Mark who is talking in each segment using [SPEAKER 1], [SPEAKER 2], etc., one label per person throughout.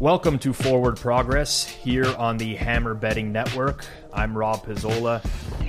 [SPEAKER 1] Welcome to Forward Progress here on the Hammer Betting Network. I'm Rob Pizzola,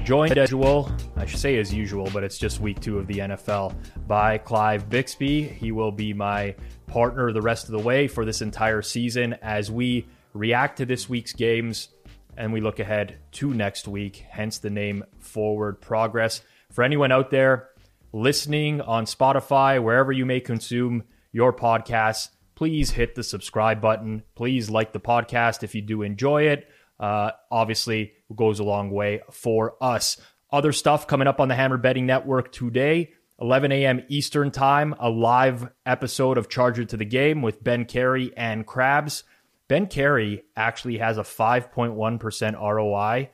[SPEAKER 1] joined as usual, I should say as usual, but it's just week two of the NFL, by Clive Bixby. He will be my partner the rest of the way for this entire season as we react to this week's games and we look ahead to next week, hence the name Forward Progress. For anyone out there listening on Spotify, wherever you may consume your podcasts, please hit the subscribe button. Please like the podcast if you do enjoy it. Uh, obviously, it goes a long way for us. Other stuff coming up on the Hammer Betting Network today, 11 a.m. Eastern Time, a live episode of Charger to the Game with Ben Carey and Krabs. Ben Carey actually has a 5.1% ROI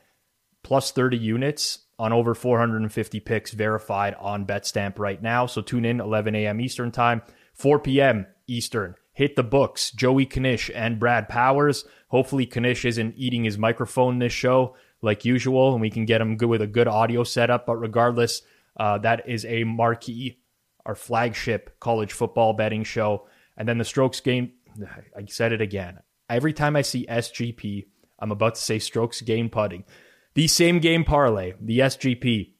[SPEAKER 1] plus 30 units on over 450 picks verified on BetStamp right now. So tune in 11 a.m. Eastern Time, 4 p.m. Eastern hit the books. Joey Knish and Brad Powers. Hopefully, Knish isn't eating his microphone this show like usual, and we can get him good with a good audio setup. But regardless, uh, that is a marquee, our flagship college football betting show. And then the strokes game. I said it again. Every time I see SGP, I'm about to say strokes game putting. The same game parlay, the SGP,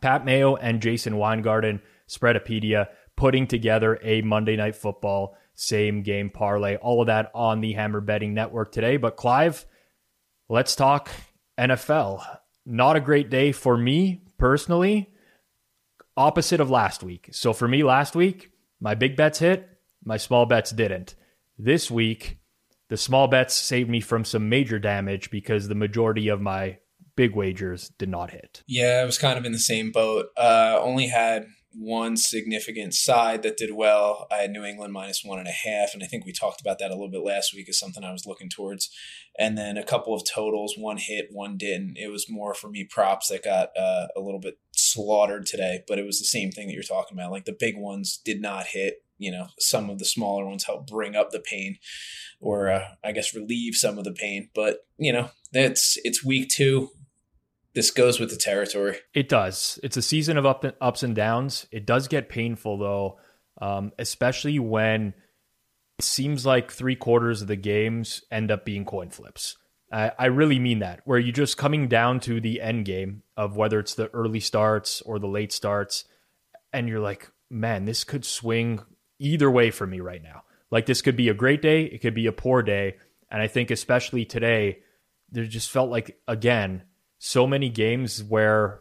[SPEAKER 1] Pat Mayo and Jason Weingarten, Spreadapedia, putting together a Monday Night Football same game parlay. All of that on the Hammer Betting Network today. But Clive, let's talk NFL. Not a great day for me personally. Opposite of last week. So for me last week, my big bets hit, my small bets didn't. This week, the small bets saved me from some major damage because the majority of my big wagers did not hit.
[SPEAKER 2] Yeah, I was kind of in the same boat. Uh, only had one significant side that did well. I had New England minus one and a half, and I think we talked about that a little bit last week as something I was looking towards. And then a couple of totals, one hit, one didn't. It was more for me props that got uh, a little bit slaughtered today, but it was the same thing that you're talking about. Like the big ones did not hit. You know, some of the smaller ones help bring up the pain, or uh, I guess relieve some of the pain. But you know, it's it's week two this goes with the territory.
[SPEAKER 1] It does. It's a season of up, ups and downs. It does get painful though, um, especially when it seems like three quarters of the games end up being coin flips. I, I really mean that, where you're just coming down to the end game of whether it's the early starts or the late starts, and you're like, man, this could swing either way for me right now. Like this could be a great day, it could be a poor day, and I think especially today, there just felt like again so many games where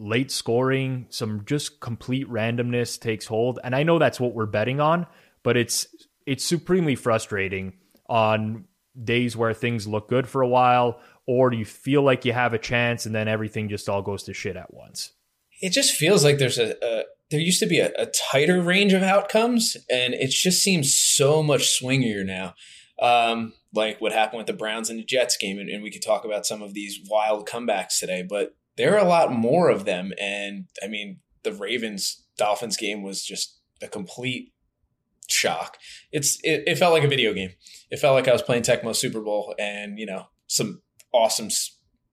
[SPEAKER 1] late scoring, some just complete randomness takes hold. And I know that's what we're betting on, but it's it's supremely frustrating on days where things look good for a while or you feel like you have a chance and then everything just all goes to shit at once.
[SPEAKER 2] It just feels like there's a, a there used to be a, a, tighter range of outcomes and it just seems so much swingier now. Um, like what happened with the Browns and the Jets game. And, and we could talk about some of these wild comebacks today, but there are a lot more of them. And I mean, the Ravens Dolphins game was just a complete shock. It's it, it, felt like a video game. It felt like I was playing Tecmo Super Bowl and you know some awesome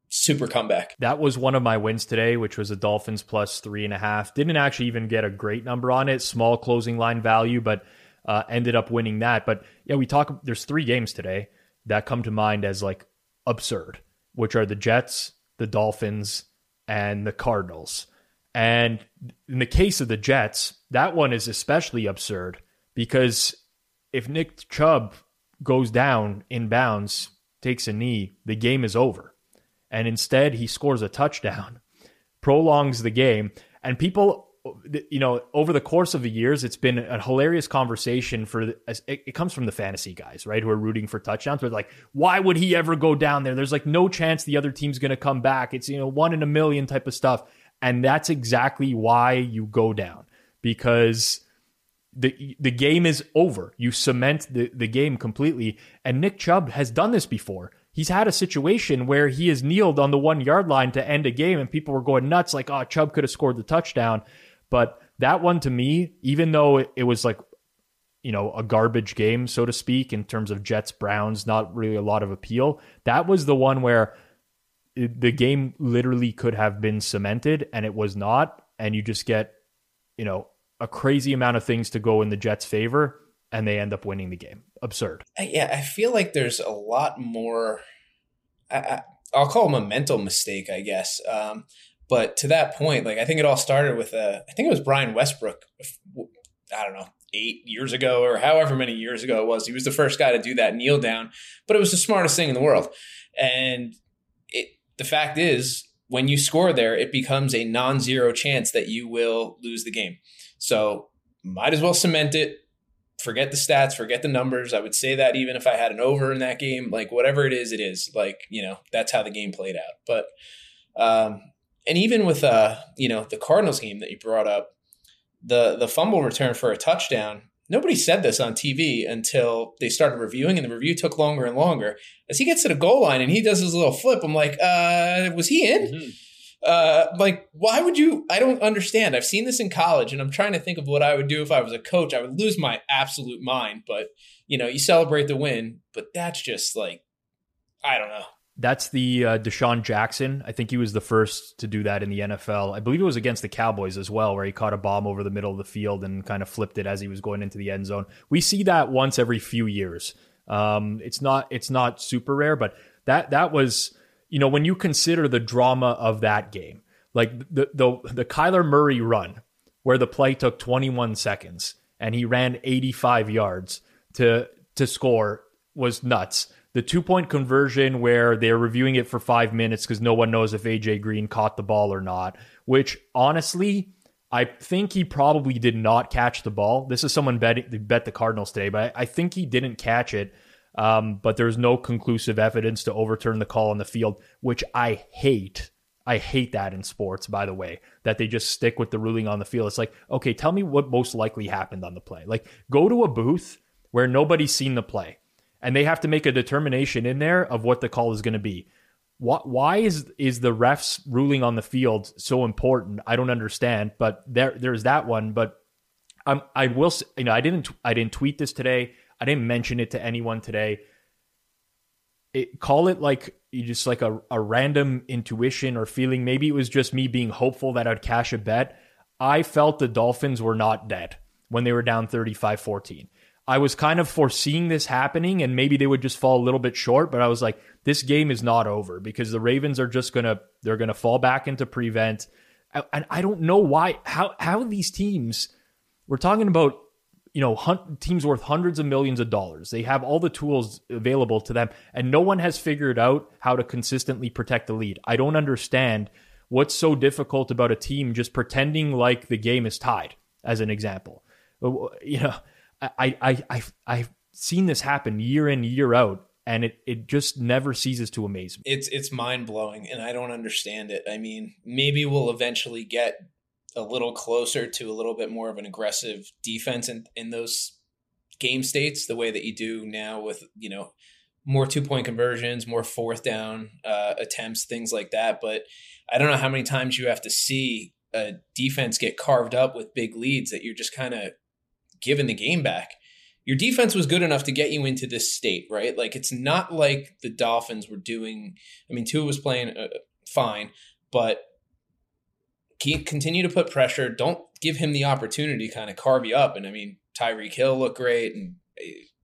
[SPEAKER 2] super comeback.
[SPEAKER 1] That was one of my wins today, which was a Dolphins plus three and a half. Didn't actually even get a great number on it, small closing line value, but uh, ended up winning that. But yeah, we talk. There's three games today that come to mind as like absurd, which are the Jets, the Dolphins, and the Cardinals. And in the case of the Jets, that one is especially absurd because if Nick Chubb goes down in bounds, takes a knee, the game is over. And instead, he scores a touchdown, prolongs the game, and people you know, over the course of the years, it's been a hilarious conversation for it, comes from the fantasy guys, right, who are rooting for touchdowns. But like, why would he ever go down there? There's like no chance the other team's going to come back. It's you know one in a million type of stuff, and that's exactly why you go down because the the game is over. You cement the, the game completely. And Nick Chubb has done this before. He's had a situation where he has kneeled on the one yard line to end a game, and people were going nuts, like, oh, Chubb could have scored the touchdown. But that one to me, even though it, was like, you know, a garbage game, so to speak, in terms of Jets Browns, not really a lot of appeal, that was the one where the game literally could have been cemented and it was not. And you just get, you know, a crazy amount of things to go in the Jets' favor, and they end up winning the game. Absurd.
[SPEAKER 2] Yeah, I feel like there's a lot more. I, will call them a mental mistake, I guess. Um, but to that point, like I think it all started with a. Uh, I think it was Brian Westbrook. I don't know, eight years ago or however many years ago it was. He was the first guy to do that kneel down, but it was the smartest thing in the world. And it, the fact is, when you score there, it becomes a non-zero chance that you will lose the game. So might as well cement it. Forget the stats, forget the numbers. I would say that even if I had an over in that game, like whatever it is, it is. Like, you know, that's how the game played out. But um and even with uh, you know, the Cardinals game that you brought up, the the fumble return for a touchdown, nobody said this on TV until they started reviewing, and the review took longer and longer. As he gets to the goal line and he does his little flip, I'm like, uh, was he in? Mm-hmm uh, like why would you i don't understand i've seen this in college and i'm trying to think of what i would do if i was a coach i would lose my absolute mind but you know you celebrate the win but that's just like i don't know
[SPEAKER 1] that's the uh, DeSean Jackson. I think he was the first to do that in the NFL. I believe it was against the Cowboys as well, where he caught a bomb over the middle of the field and kind of flipped it as he was going into the end zone. We see that once every few years. Um, it's not it's not super rare, but that that was you know, when you consider the drama of that game, like the the the Kyler Murray run where the play took 21 seconds and he ran 85 yards to to score was nuts. The two point conversion where they're reviewing it for five minutes because no one knows if AJ Green caught the ball or not, which honestly, I think he probably did not catch the ball. This is someone bet, bet the Cardinals today, but I, think he didn't catch it. Um, but there's no conclusive evidence to overturn the call on the field, which I hate. I hate that in sports, by the way, that they just stick with the ruling on the field. It's like, okay, tell me what most likely happened on the play. Like, go to a booth where nobody's seen the play and they have to make a determination in there of what the call is going to be. Why, why is is the refs ruling on the field so important? I don't understand, but there there's that one. But I'm, I will, you know, I didn't I didn't tweet this today. I didn't mention it to anyone today. It, call it like you just like a, a random intuition or feeling. Maybe it was just me being hopeful that I'd cash a bet. I felt the Dolphins were not dead when they were down 35 14. I was kind of foreseeing this happening and maybe they would just fall a little bit short, but I was like, this game is not over because the Ravens are just to, they're to fall back into prevent. And I don't know why, how, how these teams, we're talking about you know, teams worth hundreds of millions of dollars. They have all the tools available to them, and no one has figured out how to consistently protect the lead. I don't understand what's so difficult about a team just pretending like the game is tied, as an example. You know, I, I, I, I've seen this happen year in, year out, and it, it just never ceases to amaze me.
[SPEAKER 2] It's it's mind blowing, and I don't understand it. I mean, maybe we'll eventually get a little closer to a little bit more of an aggressive defense in, in those game states, the way that you do now with, you know, more two point conversions, more fourth down uh, attempts, things like that. But I don't know how many times you have to see a defense get carved up with big leads that you're just kind of giving the game back. Your defense was good enough to get you into this state, right? Like it's not like the Dolphins were doing. I mean, Tua was playing uh, fine, but keep continue to put pressure. Don't give him the opportunity to kind of carve you up. And I mean, Tyreek Hill looked great, and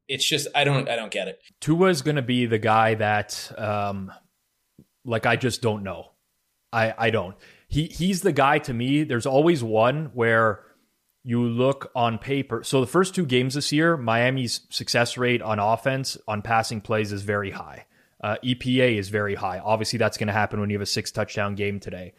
[SPEAKER 2] it's just I don't I don't get it.
[SPEAKER 1] Tua is going to be the guy that, um, like I just don't know. I I don't. He he's the guy to me. There's always one where you look on paper. So the first two games this year, Miami's success rate on offense on passing plays is very high. Uh, EPA is very high. Obviously, that's going to happen when you have a six touchdown game today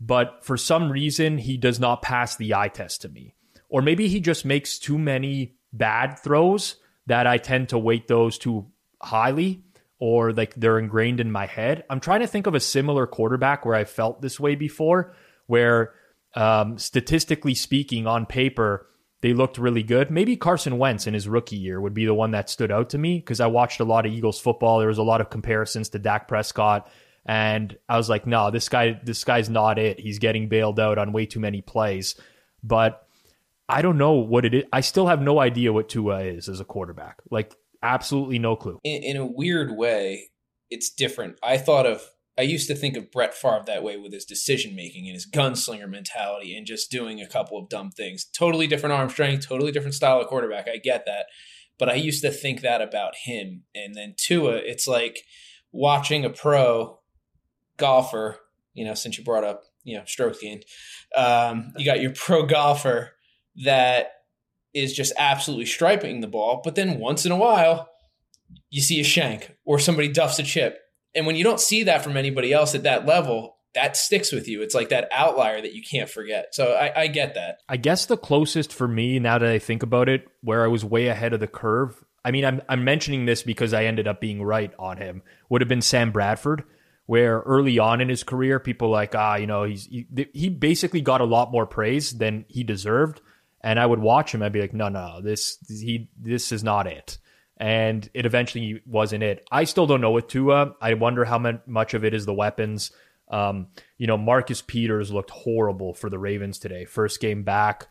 [SPEAKER 1] but for some reason he does not pass the eye test to me. Or maybe he just makes too many bad throws that I tend to weight those too highly or like they're ingrained in my head. I'm trying to think of a similar quarterback where I felt this way before, where um, statistically speaking, on paper, they looked really good. Maybe Carson Wentz in his rookie year would be the one that stood out to me because I watched a lot of Eagles football. There was a lot of comparisons to Dak Prescott, and I was like, no, this guy, this guy's not it. He's getting bailed out on way too many plays. But I don't know what it is. I still have no idea what Tua is as a quarterback. Like, absolutely no clue.
[SPEAKER 2] In, in a weird way, it's different. I thought of I used to think of Brett Favre that way with his decision making and his gunslinger mentality and just doing a couple of dumb things. Totally different arm strength, totally different style of quarterback. I get that. But I used to think that about him. And then Tua, it's like watching a pro golfer, you know, since you brought up, you know, stroke gain, um, you got your pro golfer that is just absolutely striping the ball. But then once in a while, you see a shank or somebody duffs a chip and when you don't see that from anybody else at that level, that sticks with you. It's like that outlier that you can't forget. So I, I, get that.
[SPEAKER 1] I guess the closest for me, now that I think about it, where I was way ahead of the curve. I mean, I'm I'm mentioning this because I ended up being right on him. Would have been Sam Bradford, where early on in his career, people like ah, you know, he's he, he basically got a lot more praise than he deserved. And I would watch him. I'd be like, no, no, this he this is not it and it eventually wasn't it. I still don't know with Tua. I wonder how much of it is the weapons. Um, you know, Marcus Peters looked horrible for the Ravens today. First game back,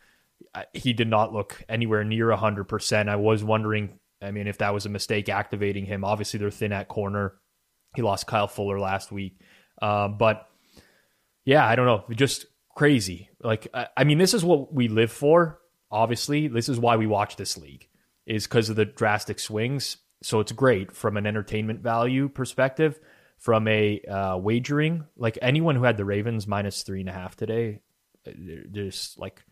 [SPEAKER 1] he did not look anywhere near 100%. I was wondering, I mean, if that was a mistake activating him. Obviously, they're thin at corner. He lost Kyle Fuller last week. Uh, but yeah, I don't know. Just crazy. Like, I mean, this is what we live for. Obviously, this is why we watch this league is because of the drastic swings. So it's great from an entertainment value perspective. From a uh, wagering, like anyone who had the Ravens minus three and a half today, just like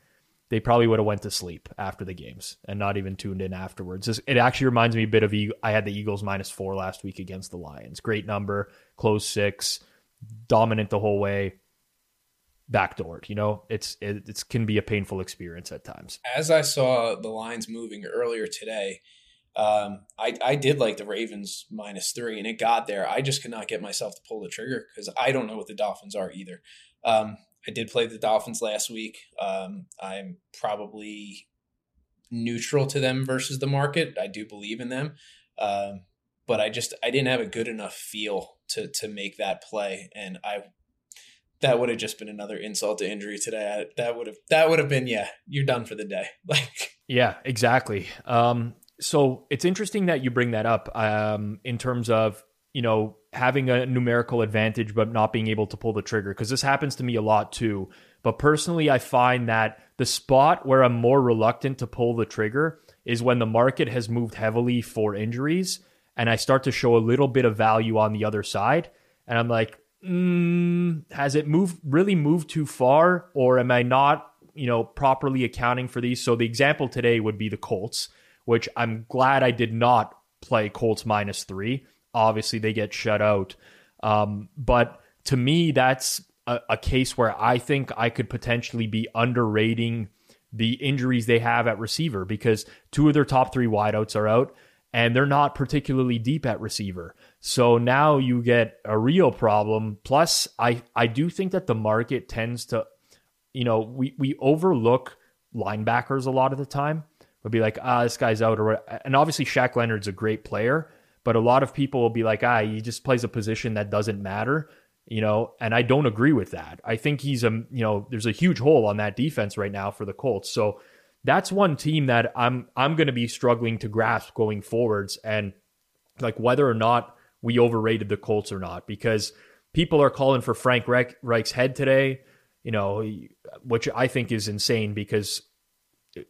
[SPEAKER 1] they probably would have went to sleep after the games and not even tuned in afterwards. It actually reminds me a bit of I had the Eagles minus four last week against the Lions. Great number, close six, dominant the whole way backdoored. You know, it's it it's, can be a painful experience at times.
[SPEAKER 2] As I saw the lines moving earlier today, um, I I did like the Ravens minus three, and it got there. I just could not get myself to pull the trigger because I don't know what the Dolphins are either. Um, I did play the Dolphins last week. Um, I'm probably neutral to them versus the market. I do believe in them. Um, but I just I didn't have a good enough feel to to make that play, and I that would have just been another insult to injury today. I, that would have that would have been yeah, you're done for the day. Like
[SPEAKER 1] yeah, exactly. Um, so it's interesting that you bring that up um, in terms of you know having a numerical advantage but not being able to pull the trigger because this happens to me a lot too. But personally, I find that the spot where I'm more reluctant to pull the trigger is when the market has moved heavily for injuries and I start to show a little bit of value on the other side. And I'm like, mm, has it moved really moved too far, or am I not, you know, properly accounting for these? So the example today would be the Colts, which I'm glad I did not play Colts minus three. Obviously, they get shut out, um, but to me, that's a, a case where I think I could potentially be underrating the injuries they have at receiver because two of their top three wideouts are out and they're not particularly deep at receiver. So now you get a real problem. Plus, I, I do think that the market tends to, you know, we, we overlook linebackers a lot of the time. We'll be like, ah, this guy's out. Or, and obviously, Shaq Leonard's a great player, but a lot of people will be like, ah, he just plays a position that doesn't matter, you know, and I don't agree with that. I think he's a, you know, there's a huge hole on that defense right now for the Colts. So that's one team that I'm, I'm going to be struggling to grasp going forwards. And like whether or not we overrated the Colts or not because people are calling for Frank Reich's head today, you know, which I think is insane because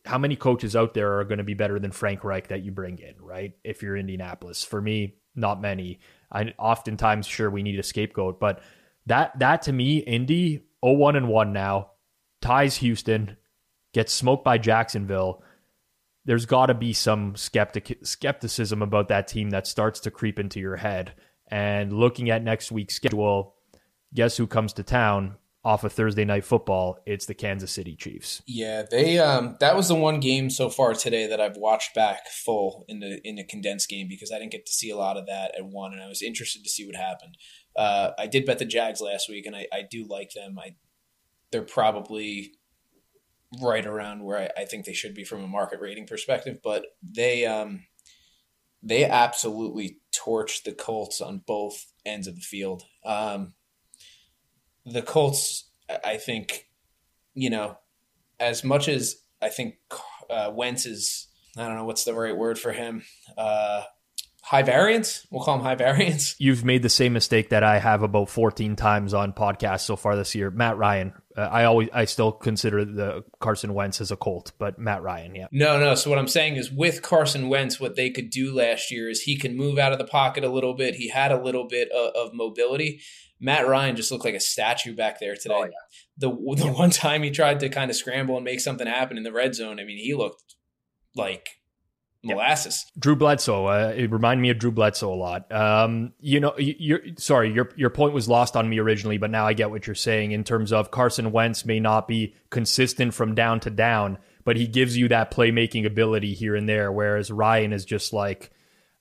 [SPEAKER 1] how many coaches out there are going to be better than Frank Reich that you bring in, right? If you're Indianapolis, for me, not many. I oftentimes sure we need a scapegoat, but that that to me, Indy 0-1 and 1 now, ties Houston, gets smoked by Jacksonville there's got to be some skeptic skepticism about that team that starts to creep into your head. And looking at next week's schedule, guess who comes to town off of Thursday night football? It's the Kansas City Chiefs.
[SPEAKER 2] Yeah, they um that was the one game so far today that I've watched back full in the in the condensed game because I didn't get to see a lot of that at one, and I was interested to see what happened. Uh, I did bet the Jags last week, and I, I do like them. I they're probably right around where I, I, think they should be from a market rating perspective. But they um, they absolutely torched the Colts on both ends of the field. Um, the Colts, I think, you know, as much as I think uh, Wentz is, I don't know what's the right word for him. Uh, high variance. We'll call him high variance.
[SPEAKER 1] You've made the same mistake that I have about 14 times on podcasts so far this year. Matt Ryan. Uh, I always, I still consider the Carson Wentz as a Colt, but Matt Ryan, yeah.
[SPEAKER 2] No, no. So what I'm saying is, with Carson Wentz, what they could do last year is he can move out of the pocket a little bit. He had a little bit of, of mobility. Matt Ryan just looked like a statue back there today. Oh, yeah. The the yeah. one time he tried to kind of scramble and make something happen in the red zone, I mean, he looked like molasses.
[SPEAKER 1] Yep. Drew Bledsoe. Uh, it reminded me of Drew Bledsoe a lot. Um, you know, you're sorry, your your point was lost on me originally, but now I get what you're saying in terms of Carson Wentz may not be consistent from down to down, but he gives you that playmaking ability here and there, whereas Ryan is just like.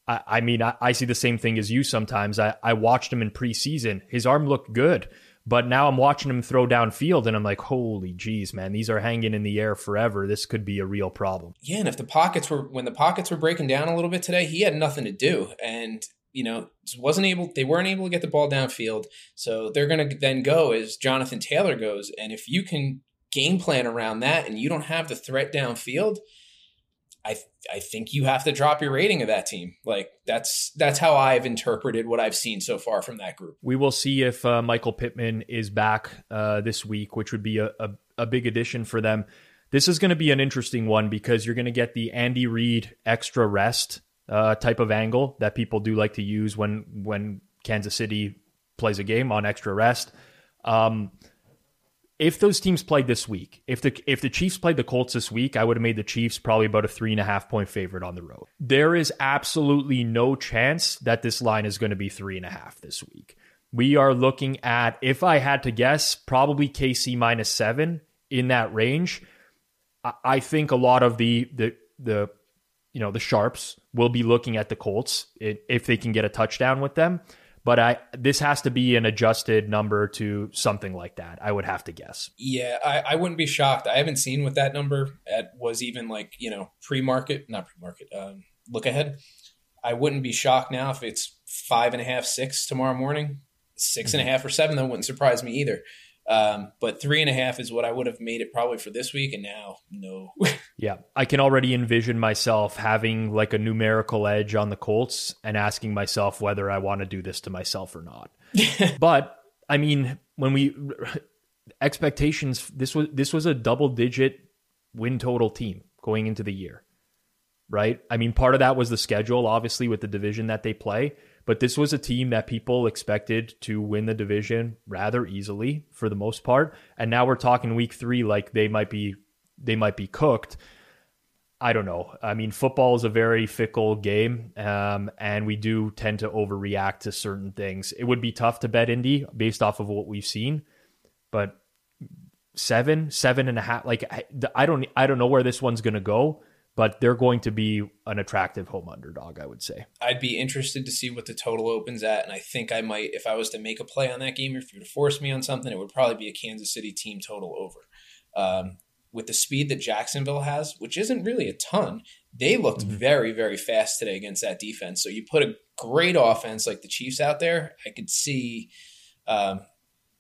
[SPEAKER 1] I, I mean, I, I see the same thing as you sometimes. I, I watched him in preseason. His arm looked good. But now I'm watching him throw downfield and I'm like, holy jeez, man, these are hanging in the air forever. This could be a real problem.
[SPEAKER 2] Yeah, and if the pockets were when the pockets were breaking down a little bit today, he had nothing to do. And you know, wasn't able they weren't able to get the ball downfield. So they're gonna then go as Jonathan Taylor goes. And if you can game plan around that and you don't have the threat downfield, I I think you have to drop your rating of that team. Like that's that's how I've interpreted what I've seen so far from that group.
[SPEAKER 1] We will see if uh, Michael Pittman is back uh, this week, which would be a, a, a big addition for them. This is going to be an interesting one because you're going to get the Andy Reid extra rest uh, type of angle that people do like to use when when Kansas City plays a game on extra rest. Um, if those teams played this week, if the if the Chiefs played the Colts this week, I would have made the Chiefs probably about a three and a half point favorite on the road. There is absolutely no chance that this line is going to be three and a half this week. We are looking at, if I had to guess, probably KC minus seven in that range. I think a lot of the the the you know the sharps will be looking at the Colts if they can get a touchdown with them but I this has to be an adjusted number to something like that. I would have to guess.
[SPEAKER 2] Yeah, I, I wouldn't be shocked. I haven't seen what that number at was even like you know pre market, not pre market, um, look ahead. I wouldn't be shocked now if it's five and a half, six tomorrow morning. Six and a mm-hmm. half or seven, that wouldn't surprise me either. Um, but three and a half is what I would have made it probably for this week, and now no.
[SPEAKER 1] yeah, I can already envision myself having like a numerical edge on the Colts and asking myself whether I want to do this to myself or not. but I mean, when we expectations, this was this was a double digit win total team going into the year, right? I mean, part of that was the schedule, obviously, with the division that they play. But this was a team that people expected to win the division rather easily for the most part. And now we're talking week three like they might be they might be cooked. I don't know. I mean, football is a very fickle game, um, and we do tend to overreact to certain things. It would be tough to bet Indy based off of what we've seen, but seven, seven and a half. Like I don't, I don't know where this one's going to go but they're going to be an attractive home underdog, I would say.
[SPEAKER 2] I'd be interested to see what the total opens at, and I think I might, if I was to make a play on that game, if you were to force me on something, it would probably be a Kansas City team total over. Um, with the speed that Jacksonville has, which isn't really a ton, they looked mm-hmm. very, very fast today against that defense. So you put a great offense like the Chiefs out there, I could see. Um,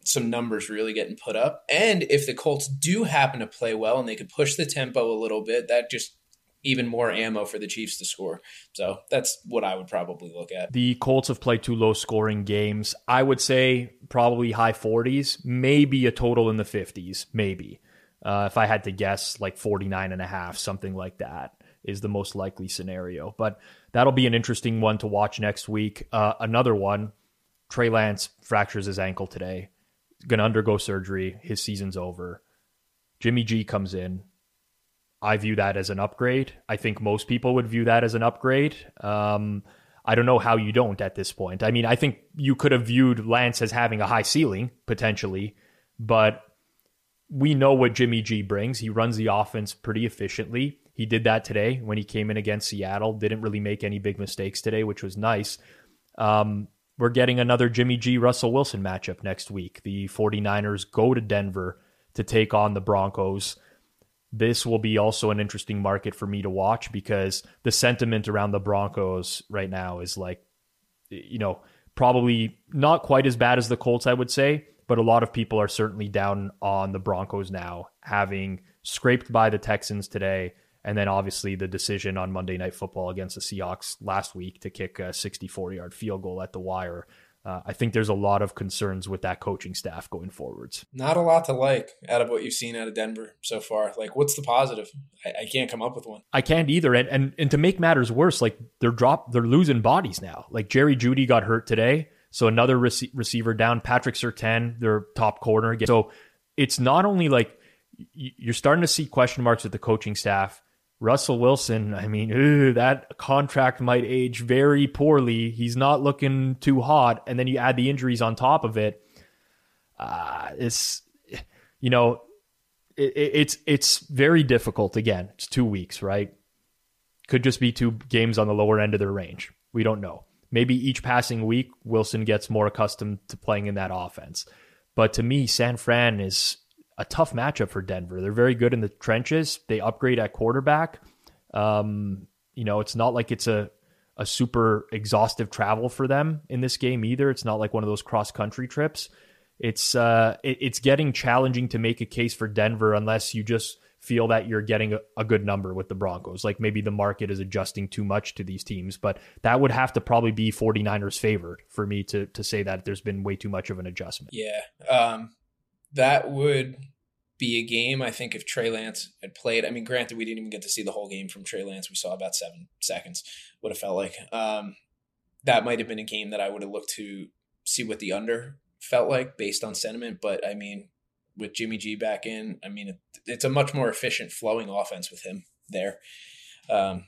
[SPEAKER 2] some numbers really getting put up. And if the Colts do happen to play well and they could push the tempo a little bit, that just even more ammo for the Chiefs to score. So that's what I would probably look at.
[SPEAKER 1] The Colts have played two low scoring games. I would say probably high 40s, maybe a total in the 50s, maybe. Uh, if I had to guess, like 49 and a half, something like that is the most likely scenario. But that'll be an interesting one to watch next week. Uh, another one, Trey Lance fractures his ankle today. Going to undergo surgery. His season's over. Jimmy G comes in, I view that as an upgrade. I think most people would view that as an upgrade. Um, I don't know how you don't at this point. I mean, I think you could have viewed Lance as having a high ceiling potentially, but we know what Jimmy G brings. He runs the offense pretty efficiently. He did that today when he came in against Seattle. Didn't really make any big mistakes today, which was nice. Um, we're getting another Jimmy G Russell Wilson matchup next week. The 49ers go to Denver to take on the Broncos this will be also an interesting market for me to watch because the sentiment around the Broncos right now is like, you know, probably not quite as bad as the Colts, I would say, but a lot of people are certainly down on the Broncos now, having scraped by the Texans today. And then obviously the decision on Monday Night Football against the Seahawks last week to kick a 64 yard field goal at the wire uh, I think there's a lot of concerns with that coaching staff going forwards.
[SPEAKER 2] Not a lot to like out of what you've seen out of Denver so far. Like, what's the positive? I, I can't come up with one.
[SPEAKER 1] I can't either. And, and and to make matters worse, like they're drop they're losing bodies now. Like Jerry Jeudy got hurt today, so another rec- receiver down. Patrick Surtain, their top corner. So it's not only like you're starting to see question marks with the coaching staff Russell Wilson, I mean, ew, that contract might age very poorly. He's not looking too hot. And then you add the injuries on top of it. Uh, it's, you know, it, it's it's very difficult. Again, it's two weeks, right? Could just be two games on the lower end of their range. We don't know. Maybe each passing week, Wilson gets more accustomed to playing in that offense. But to me, San Fran is a tough matchup for Denver. They're very good in the trenches. They upgrade at quarterback. Um, you know, it's not like it's a a super exhaustive travel for them in this game either. It's not like one of those cross country trips. It's uh, it, it's getting challenging to make a case for Denver unless you just feel that you're getting a, a, good number with the Broncos. Like maybe the market is adjusting too much to these teams, but that would have to probably be 49ers favored for me to to say that there's been way too much of an adjustment.
[SPEAKER 2] Yeah. Um, that would be a game. I think if Trey Lance had played, I mean, granted, we didn't even get to see the whole game from Trey Lance. We saw about seven seconds, what it felt like. Um, that might have been a game that I would have looked to see what the under felt like based on sentiment. But I mean, with Jimmy G back in, I mean, it, it's a much more efficient flowing offense with him there. Um,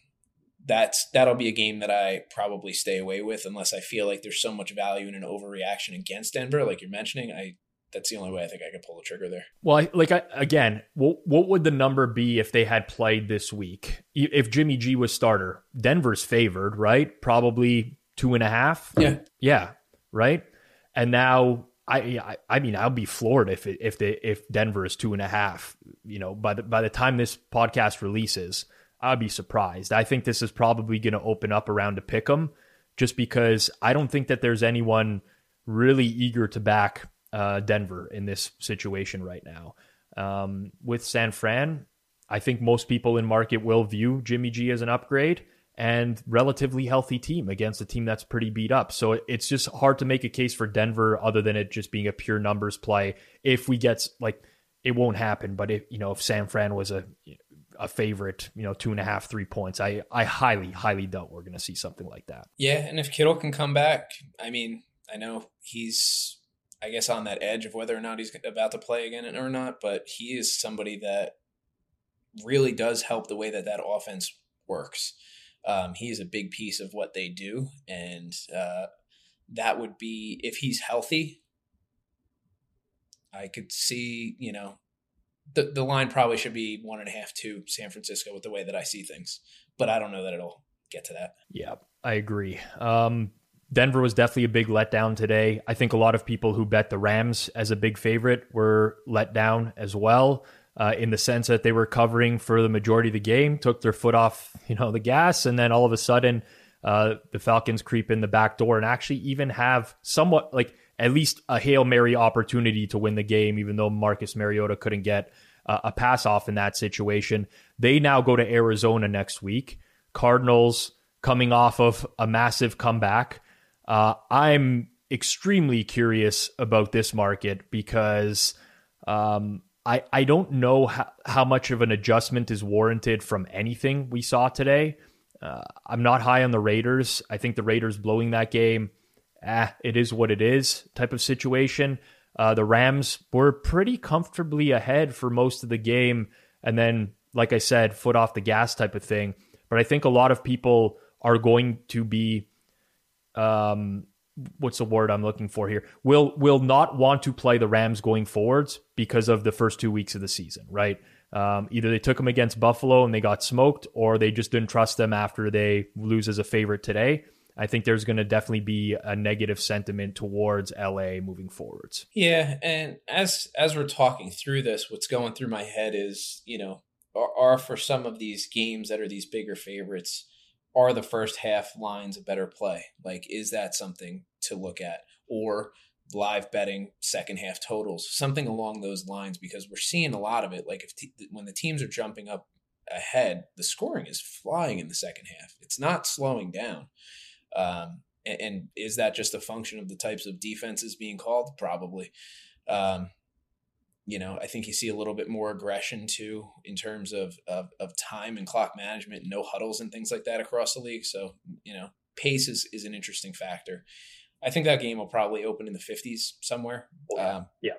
[SPEAKER 2] that's that'll be a game that I probably stay away with unless I feel like there's so much value in an overreaction against Denver, like you're mentioning. I that's the only way I think I could pull the trigger there.
[SPEAKER 1] Well, like I, again, what what would the number be if they had played this week? If Jimmy G was starter, Denver's favored, right? Probably two and a half.
[SPEAKER 2] Yeah,
[SPEAKER 1] yeah, right. And now I, I, I mean, I'll be floored if it, if they if Denver is two and a half. You know, by the by the time this podcast releases, I'd be surprised. I think this is probably going to open up around to pick them, just because I don't think that there's anyone really eager to back uh, Denver in this situation right now. Um, with San Fran, I think most people in market will view Jimmy G as an upgrade and relatively healthy team against a team that's pretty beat up. So it's just hard to make a case for Denver other than it just being a pure numbers play. If we get like it won't happen, but if you know if San Fran was a a favorite, you know, two and a half, three points, I I highly highly doubt we're going to see something like that.
[SPEAKER 2] Yeah, and if Kittle can come back, I mean, I know he's I guess, on that edge of whether or not he's about to play again or not. But he is somebody that really does help the way that that offense works. Um, he's a big piece of what they do, and uh, that would be if he's healthy. I could see, you know, the the line probably should be one and a half to San Francisco with the way that I see things, but I don't know that it'll get to that.
[SPEAKER 1] Yeah, I agree. Um, Denver was definitely a big letdown today. I think a lot of people who bet the Rams as a big favorite were let down as well, uh, in the sense that they were covering for the majority of the game, took their foot off, you know, the gas, and then all of a sudden, uh, the Falcons creep in the back door and actually even have somewhat like at least a hail mary opportunity to win the game, even though Marcus Mariota couldn't get uh, a pass off in that situation. They now go to Arizona next week. Cardinals coming off of a massive comeback. Uh, I'm extremely curious about this market because um, I I don't know how, how much of an adjustment is warranted from anything we saw today. Uh, I'm not high on the Raiders. I think the Raiders blowing that game, ah, it is what it is type of situation. Uh, the Rams were pretty comfortably ahead for most of the game, and then, like I said, foot off the gas type of thing. But I think a lot of people are going to be um, what's the word I'm looking for here? Will will not want to play the Rams going forwards because of the first two weeks of the season, right? Um, either they took them against Buffalo and they got smoked, or they just didn't trust them after they lose as a favorite today. I think there's going to definitely be a negative sentiment towards LA moving forwards.
[SPEAKER 2] Yeah, and as as we're talking through this, what's going through my head is, you know, are, are for some of these games that are these bigger favorites are the first half lines a better play? Like, is that something to look at? Or live betting second half totals, something along those lines, because we're seeing a lot of it. Like, if when the teams are jumping up ahead, the scoring is flying in the second half. It's not slowing down. Um, and, and, is that just a function of the types of defenses being called? Probably. Um, you know, I think you see a little bit more aggression too in terms of, of, of time and clock management, no huddles and things like that across the league. So, you know, pace is, is an interesting factor. I think that game will probably open in the 50s somewhere.
[SPEAKER 1] Um, yeah.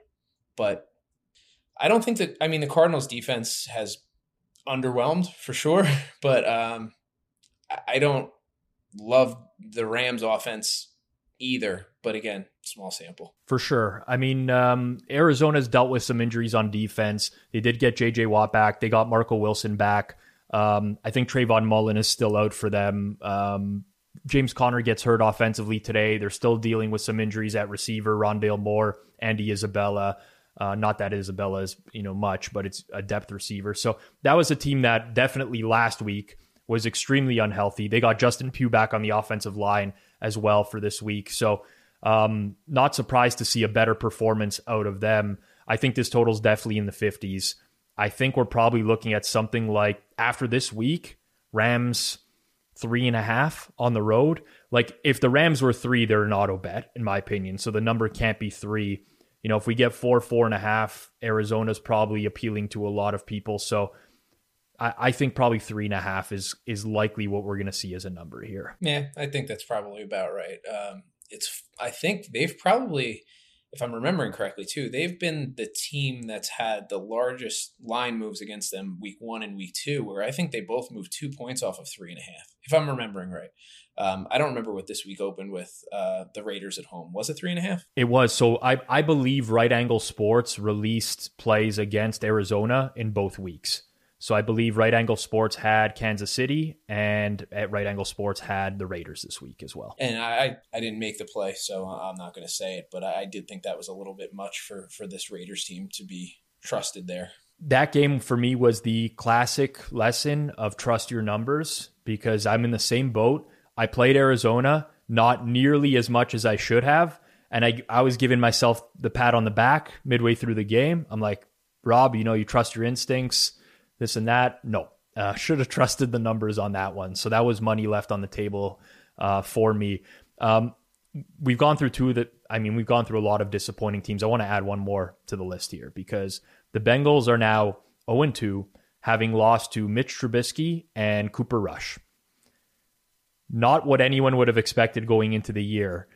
[SPEAKER 2] But I don't think that, I mean, the Cardinals defense has underwhelmed for sure, but um, I don't love the Rams offense either. But again, small sample.
[SPEAKER 1] For sure. I mean, um, Arizona's dealt with some injuries on defense. They did get JJ Watt back. They got Marco Wilson back. Um, I think Trayvon Mullen is still out for them. Um, James Conner gets hurt offensively today. They're still dealing with some injuries at receiver. Rondale Moore, Andy Isabella. Uh, not that Isabella is you know much, but it's a depth receiver. So that was a team that definitely last week was extremely unhealthy. They got Justin Pugh back on the offensive line as well for this week. So um, not surprised to see a better performance out of them. I think this total is definitely in the 50s. I think we're probably looking at something like after this week, Rams three and a half on the road. Like if the Rams were three, they're an auto bet, in my opinion. So the number can't be three. You know, if we get four, four and a half, Arizona's probably appealing to a lot of people. So I, I think probably three and a half is is likely what we're going to see as a number here.
[SPEAKER 2] Yeah, I think that's probably about right. Um, it's I think they've probably if I'm remembering correctly too, they've been the team that's had the largest line moves against them week one and week two, where I think they both moved two points off of three and a half, if I'm remembering right. Um, I don't remember what this week opened with uh, the Raiders at home. Was it three and a half?
[SPEAKER 1] It was. So I, I believe Right Angle Sports released plays against Arizona in both weeks. So I believe Right Angle Sports had Kansas City, and at Right Angle Sports had the Raiders this week as well.
[SPEAKER 2] And I, I didn't make the play, so I'm not going to say it, but I did think that was a little bit much for for this Raiders team to be trusted there.
[SPEAKER 1] That game for me was the classic lesson of trust your numbers because I'm in the same boat. I played Arizona not nearly as much as I should have. And I, I was giving myself the pat on the back midway through the game. I'm like, Rob, you know, you trust your instincts this and that. No, uh, should have trusted the numbers on that one. So that was money left on the table uh, for me. Um, we've gone through two that I mean, we've gone through a lot of disappointing teams. I want to add one more to the list here because the Bengals are now 0 2, having lost to Mitch Trubisky and Cooper Rush. Not what anyone would have expected going into the year.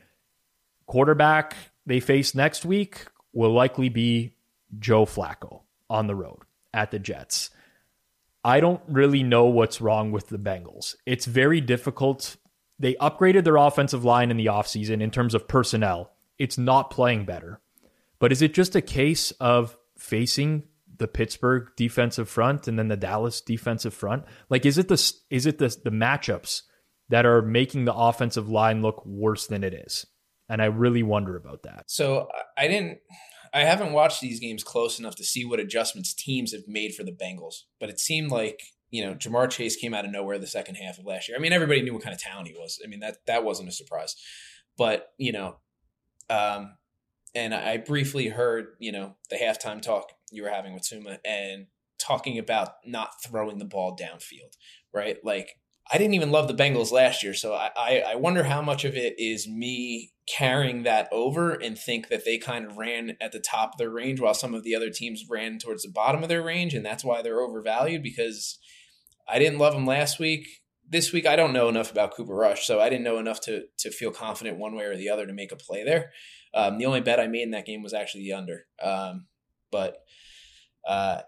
[SPEAKER 1] Quarterback they face next week will likely be Joe Flacco on the road at the Jets. I don't really know what's wrong with the Bengals. It's very difficult. They upgraded their offensive line in the offseason in terms of personnel. It's not playing better. But is it just a case of facing the Pittsburgh defensive front and then the Dallas defensive front? Like is it the is it the the matchups that are making the offensive line look worse than it is? And I really wonder about that.
[SPEAKER 2] So I didn't I haven't watched these games close enough to see what adjustments teams have made for the Bengals, but it seemed like you know Ja'Marr Chase came out of nowhere the second half of last year. I mean, everybody knew what kind of talent he was. I mean that that wasn't a surprise, but you know, um, and I briefly heard you know the halftime talk you were having with Suma and talking about not throwing the ball downfield, right? Like I didn't even love the Bengals last year, so I, I, I wonder how much of it is me carrying that over and think that they kind of ran at the top of their range while some of the other teams ran towards the bottom of their range, and that's why they're overvalued. Because I didn't love them last week. This week, I don't know enough about Cooper Rush, so I didn't know enough to to feel confident one way or the other to make a play there. Um, the only bet I made in that game was actually the under, um, but. Uh,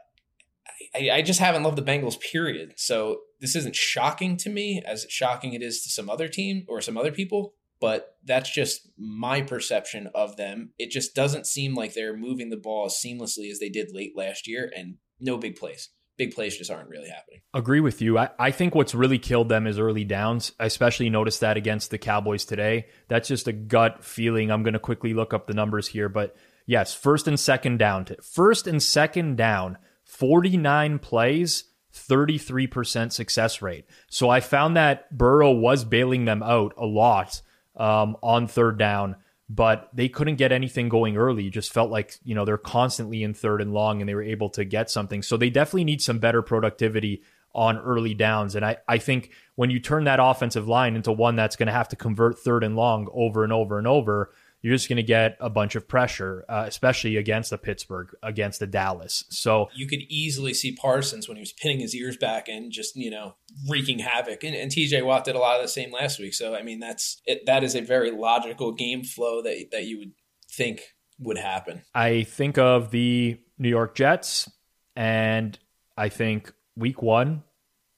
[SPEAKER 2] I, I just haven't loved the Bengals, period. So this isn't shocking to me as shocking it is to some other team or some other people, but that's just my perception of them. It just doesn't seem like they're moving the ball as seamlessly as they did late last year and no big plays. Big plays just aren't really happening.
[SPEAKER 1] Agree with you. I, I think what's really killed them is early downs. I especially noticed that against the Cowboys today. That's just a gut feeling. I'm going to quickly look up the numbers here, but yes, first and second down. To, first and second down, 49 plays, 33% success rate. So I found that Burrow was bailing them out a lot um, on third down, but they couldn't get anything going early. Just felt like, you know, they're constantly in third and long and they were able to get something. So they definitely need some better productivity on early downs. And I, I think when you turn that offensive line into one that's going to have to convert third and long over and over and over, you're just going to get a bunch of pressure, uh, especially against the Pittsburgh, against the Dallas. So
[SPEAKER 2] you could easily see Parsons when he was pinning his ears back and just you know wreaking havoc. And, and T.J. Watt did a lot of the same last week. So I mean, that's it, that is a very logical game flow that that you would think would happen.
[SPEAKER 1] I think of the New York Jets, and I think Week One,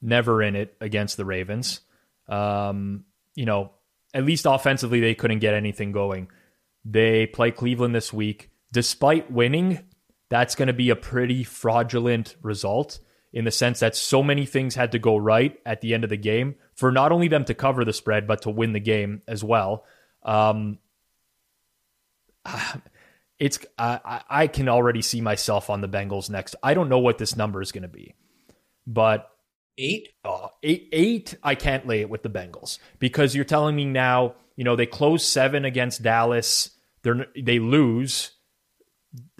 [SPEAKER 1] never in it against the Ravens. Um, you know, at least offensively, they couldn't get anything going. They play Cleveland this week. Despite winning, that's going to be a pretty fraudulent result in the sense that so many things had to go right at the end of the game for not only them to cover the spread, but to win the game as well. Um, it's I, I can already see myself on the Bengals next. I don't know what this number is going to be, but
[SPEAKER 2] eight,
[SPEAKER 1] uh, eight, eight. I can't lay it with the Bengals because you're telling me now you know, they close seven against Dallas. They they lose.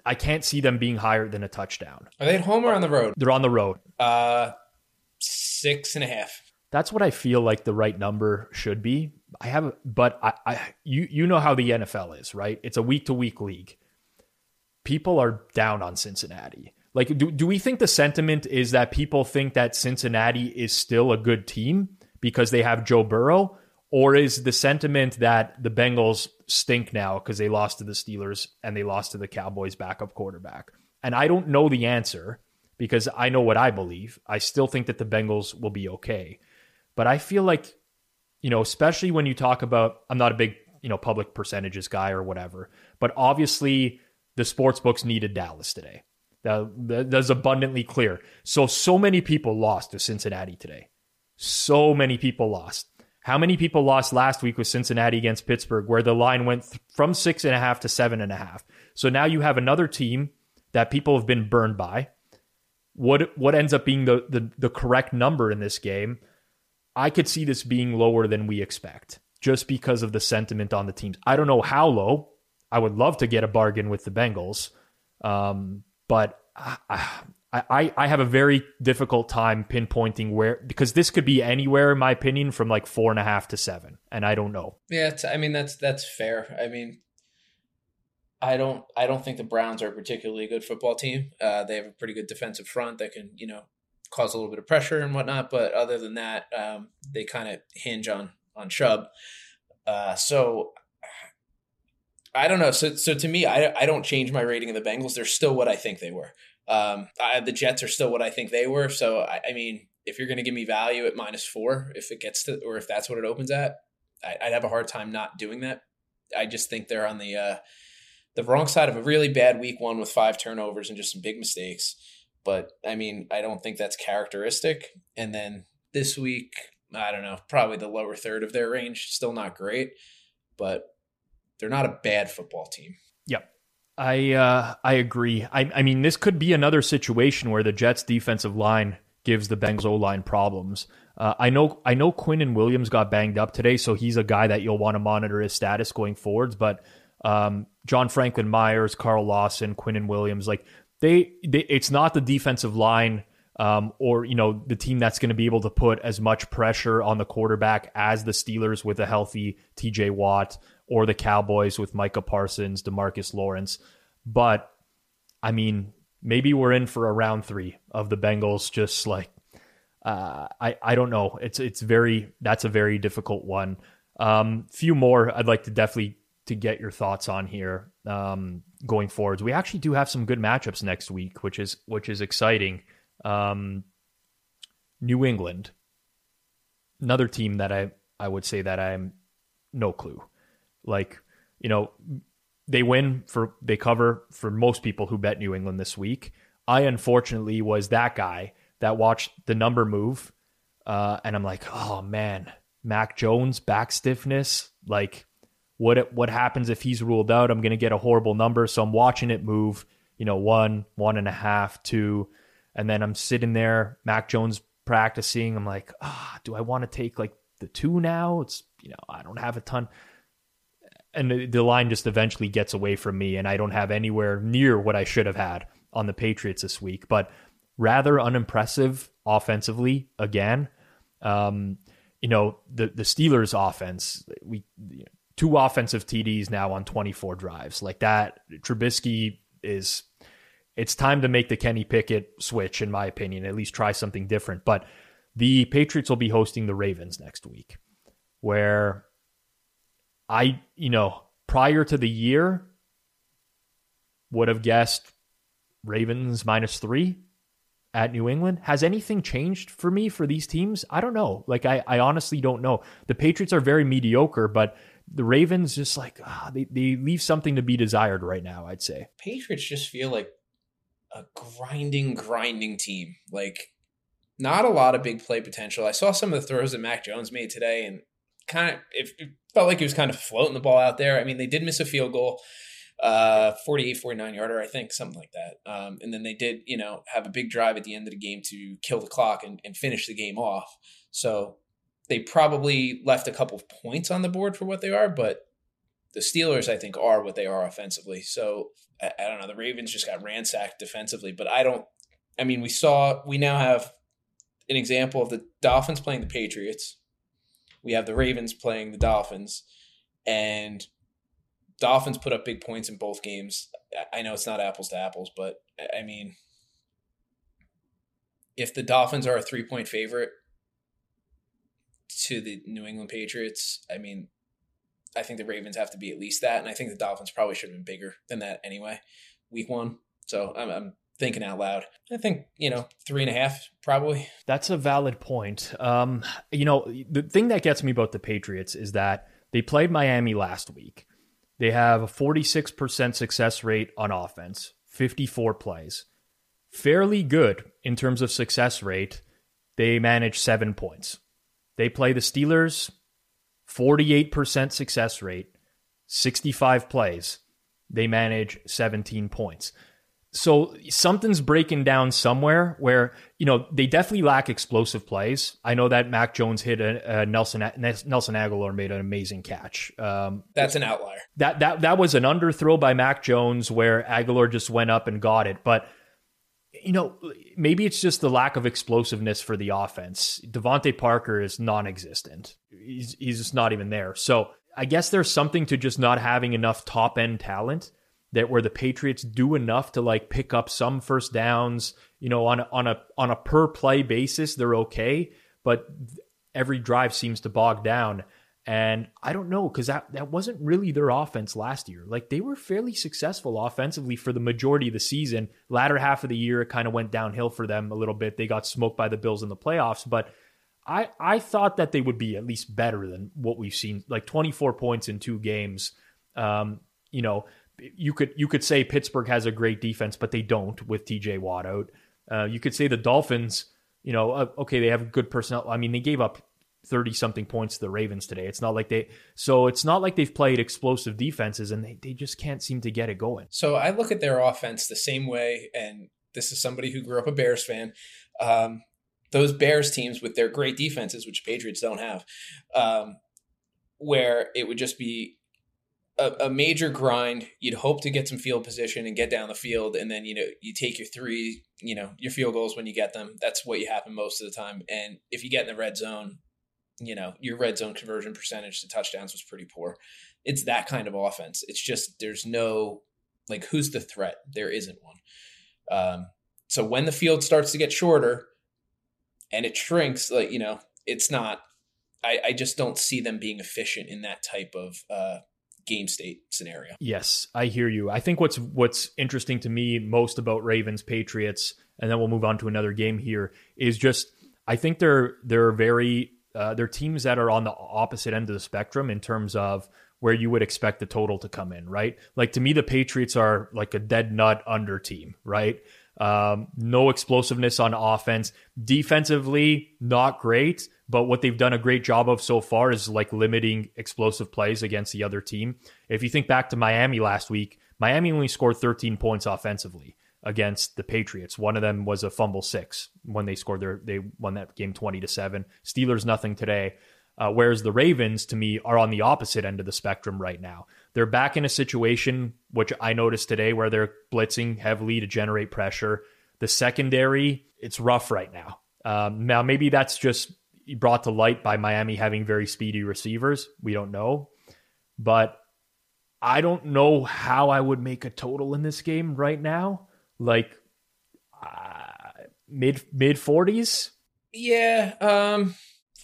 [SPEAKER 1] I can't see them being higher than a touchdown.
[SPEAKER 2] Are they at home or on the road?
[SPEAKER 1] They're on the road.
[SPEAKER 2] Uh, six and a half.
[SPEAKER 1] That's what I feel like the right number should be. I have, but I, I you you know how the NFL is, right? It's a week to week league. People are down on Cincinnati. Like, do, do we think the sentiment is that people think that Cincinnati is still a good team because they have Joe Burrow? Or is the sentiment that the Bengals stink now because they lost to the Steelers and they lost to the Cowboys backup quarterback? And I don't know the answer because I know what I believe. I still think that the Bengals will be okay. But I feel like, you know, especially when you talk about, I'm not a big, you know, public percentages guy or whatever, but obviously the sports books needed Dallas today. That, that's abundantly clear. So, so many people lost to Cincinnati today. So many people lost. How many people lost last week with Cincinnati against Pittsburgh, where the line went th- from six and a half to seven and a half? So now you have another team that people have been burned by. What what ends up being the, the, the correct number in this game? I could see this being lower than we expect, just because of the sentiment on the teams. I don't know how low. I would love to get a bargain with the Bengals, um, but I, I, I I have a very difficult time pinpointing where because this could be anywhere in my opinion from like four and a half to seven and I don't know.
[SPEAKER 2] Yeah, I mean that's that's fair. I mean, I don't I don't think the Browns are a particularly good football team. Uh, they have a pretty good defensive front that can you know cause a little bit of pressure and whatnot, but other than that, um, they kind of hinge on on Chubb. Uh, so I don't know. So so to me, I I don't change my rating of the Bengals. They're still what I think they were. Um, I, the Jets are still what I think they were. So I, I mean, if you're going to give me value at minus four, if it gets to, or if that's what it opens at, I, would have a hard time not doing that. I just think they're on the uh, the wrong side of a really bad week one with five turnovers and just some big mistakes. But I mean, I don't think that's characteristic. And then this week, I don't know, probably the lower third of their range, still not great, but they're not a bad football team.
[SPEAKER 1] I uh, I agree. I, I mean, this could be another situation where the Jets' defensive line gives the Bengals O line problems. Uh, I know I know Quinnen Williams got banged up today, so he's a guy that you'll want to monitor his status going forwards. But um, John Franklin Myers, Carl Lawson, Quinnen Williams, like they, they it's not the defensive line um, or you know the team that's going to be able to put as much pressure on the quarterback as the Steelers with a healthy T.J. Watt or the Cowboys with Micah Parsons, Demarcus Lawrence. But I mean, maybe we're in for a round three of the Bengals. Just like uh, I I don't know. It's it's very that's a very difficult one. Um, few more I'd like to definitely to get your thoughts on here um, going forwards. We actually do have some good matchups next week, which is which is exciting. Um, New England, another team that I I would say that I'm no clue. Like you know, they win for they cover for most people who bet New England this week. I unfortunately was that guy that watched the number move, uh, and I'm like, oh man, Mac Jones back stiffness. Like, what what happens if he's ruled out? I'm to get a horrible number. So I'm watching it move. You know, one, one and a half, two And then I'm sitting there, Mac Jones practicing. I'm like, ah, do I want to take like the two now? It's, you know, I don't have a ton. And the, line just eventually gets away from me, and I don't have anywhere near what I should have had on the Patriots this week. But rather unimpressive offensively again. Um, you know, the the Steelers offense, we two offensive TDs now on 24 drives. Like that Trubisky is it's time to make the Kenny Pickett switch in my opinion, at least try something different. But the Patriots will be hosting the Ravens next week where I, you know, prior to the year would have guessed Ravens minus 3 at New England. Has anything changed for me for these teams? I don't know. Like I, I honestly don't know. The Patriots are very mediocre, but the Ravens just like ah, they, they leave something to be desired right now, I'd say.
[SPEAKER 2] Patriots just feel like a grinding, grinding team. Like not a lot of big play potential. I saw some of the throws that Mac Jones made today and kind of it, felt like he was kind of floating the ball out there. I mean, they did miss a field goal uh 48 49 yarder i think something like that. Um and then they did you know have a big drive at the end of the game to kill the clock and, and finish the game off. So they probably left a couple of points on the board for what they are but the steelers i think are what they are offensively. So I, I don't know the ravens just got ransacked defensively but i don't i mean we saw we now have an example of the dolphins playing the patriots we have the ravens playing the dolphins and Dolphins put up big points in both games. I know it's not apples to apples, but I mean, if the Dolphins are a three point favorite to the New England Patriots, I mean, I think the Ravens have to be at least that. And I think the Dolphins probably should have been bigger than that anyway, week one. So I'm, I'm thinking out loud. I think, you know, three and a half probably.
[SPEAKER 1] That's a valid point. Um, you know, the thing that gets me about the Patriots is that they played Miami last week. They have a 46% success rate on offense, 54 plays. Fairly good in terms of success rate. They manage seven points. They play the Steelers, 48% success rate, 65 plays. They manage 17 points so something's breaking down somewhere where you know they definitely lack explosive plays. I know that Mac Jones hit a, a Nelson Nelson Agholor made an amazing catch. Um,
[SPEAKER 2] That's an outlier.
[SPEAKER 1] That that that was an underthrow by Mac Jones where Agholor just went up and got it. But you know maybe it's just the lack of explosiveness for the offense. DeVante Parker is non-existent. He's he's just not even there. So I guess there's something to just not having enough top end talent that where the Patriots do enough to like pick up some first downs, you know, on a, on a on a per play basis, they're okay, but every drive seems to bog down. And I don't know because that that wasn't really their offense last year. Like they were fairly successful offensively for the majority of the season. Latter half of the year, it kind of went downhill for them a little bit. They got smoked by the Bills in the playoffs, but I I thought that they would be at least better than what we've seen. Like 24 points in two games. Um, you know, you could you could say Pittsburgh has a great defense, but they don't with T.J. Watt out. Uh, you could say the Dolphins, you know, uh, okay, they have good personnel. I mean, they gave up thirty something points to the Ravens today. It's not like they so it's not like they've played explosive defenses and they, they just can't seem to get it going.
[SPEAKER 2] So I look at their offense the same way, and this is somebody who grew up a Bears fan. Um, those Bears teams with their great defenses, which Patriots don't have, um, where it would just be a, a, major grind. You'd hope to get some field position and get down the field, and then you know you take your three, you know, your field goals when you get them. That's what you happen most of the time. And if you get in the red zone, you know your red zone conversion percentage to touchdowns was pretty poor. It's that kind of offense. It's just there's no like who's the threat? There isn't one. Um, so when the field starts to get shorter and it shrinks, like you know, it's not. I, I just don't see them being efficient in that type of uh, game state scenario.
[SPEAKER 1] Yes, I hear you. I think what's what's interesting to me most about Ravens Patriots, and then we'll move on to another game here, is just I think they're they're very uh, they're teams that are on the opposite end of the spectrum in terms of where you would expect the total to come in, right? Like to me, the Patriots are like a dead nut under team, right? Um, no explosiveness on offense. Defensively, not great, but what they've done a great job of so far is like limiting explosive plays against the other team. If you think back to Miami last week, Miami only scored 13 points offensively. against the Patriots. One of them was a fumble six when they scored their they won that game 20 to 7. Steelers nothing today. Uh, whereas the Ravens, to me, are on the opposite end of the spectrum right now. They're back in a situation, which I noticed today, where they're blitzing heavily to generate pressure. The secondary, it's rough right now. Um, now, maybe that's just brought to light by Miami having very speedy receivers. We don't know. But I don't know how I would make a total in this game right now. Like uh, mid mid 40s?
[SPEAKER 2] Yeah, um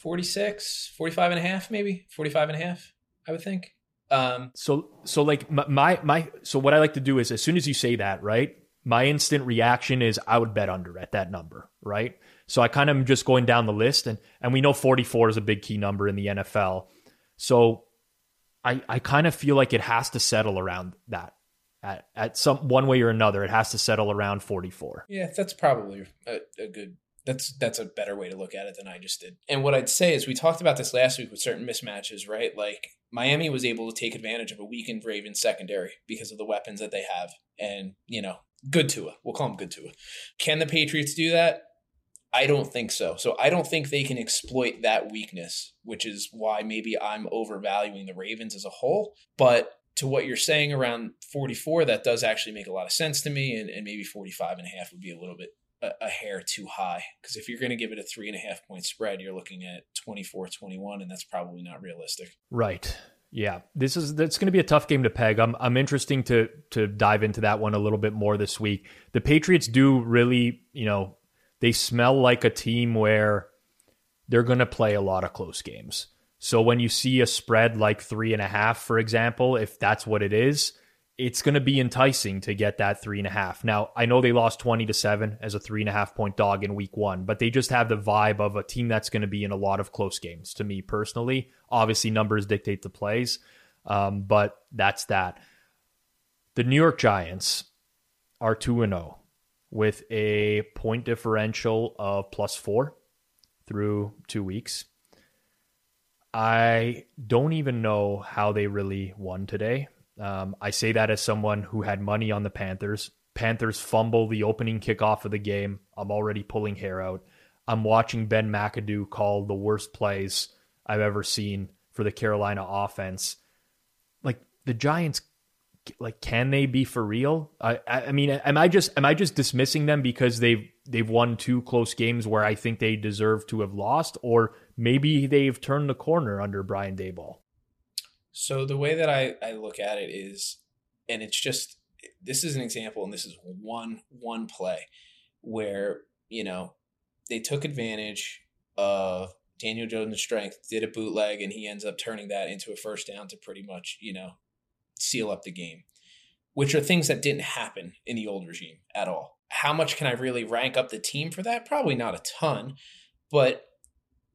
[SPEAKER 2] 46, 45 and a half maybe. 45 and a half, I would think. Um
[SPEAKER 1] so so like my my so what I like to do is as soon as you say that, right? My instant reaction is I would bet under at that number, right? So I kind of am just going down the list and and we know 44 is a big key number in the NFL. So I, I kind of feel like it has to settle around that at, at some one way or another. It has to settle around 44.
[SPEAKER 2] Yeah, that's probably a, a good that's that's a better way to look at it than I just did. And what I'd say is we talked about this last week with certain mismatches, right? Like Miami was able to take advantage of a weakened Ravens secondary because of the weapons that they have. And, you know, good Tua. We'll call them good Tua. Can the Patriots do that? I don't think so. So I don't think they can exploit that weakness, which is why maybe I'm overvaluing the Ravens as a whole. But to what you're saying around 44, that does actually make a lot of sense to me. And, and maybe 45 and a half would be a little bit a, a hair too high. Because if you're going to give it a three and a half point spread, you're looking at 24 21, and that's probably not realistic.
[SPEAKER 1] Right. Yeah, this is that's going to be a tough game to peg. I'm I'm interesting to to dive into that one a little bit more this week. The Patriots do really, you know, they smell like a team where they're going to play a lot of close games. So when you see a spread like three and a half, for example, if that's what it is, it's going to be enticing to get that three and a half. Now, I know they lost 20 to seven as a three and a half point dog in week one, but they just have the vibe of a team that's going to be in a lot of close games to me personally. Obviously, numbers dictate the plays, um, but that's that. The New York Giants are 2 and 0 with a point differential of plus four through two weeks. I don't even know how they really won today. Um, I say that as someone who had money on the Panthers. Panthers fumble the opening kickoff of the game. I'm already pulling hair out. I'm watching Ben McAdoo call the worst plays I've ever seen for the Carolina offense. Like the Giants like can they be for real? I I mean, am I just am I just dismissing them because they've they've won two close games where I think they deserve to have lost, or maybe they've turned the corner under Brian Daboll?
[SPEAKER 2] So the way that I, I look at it is, and it's just this is an example, and this is one one play where you know they took advantage of Daniel Jones' strength, did a bootleg, and he ends up turning that into a first down to pretty much you know seal up the game, which are things that didn't happen in the old regime at all. How much can I really rank up the team for that? Probably not a ton, but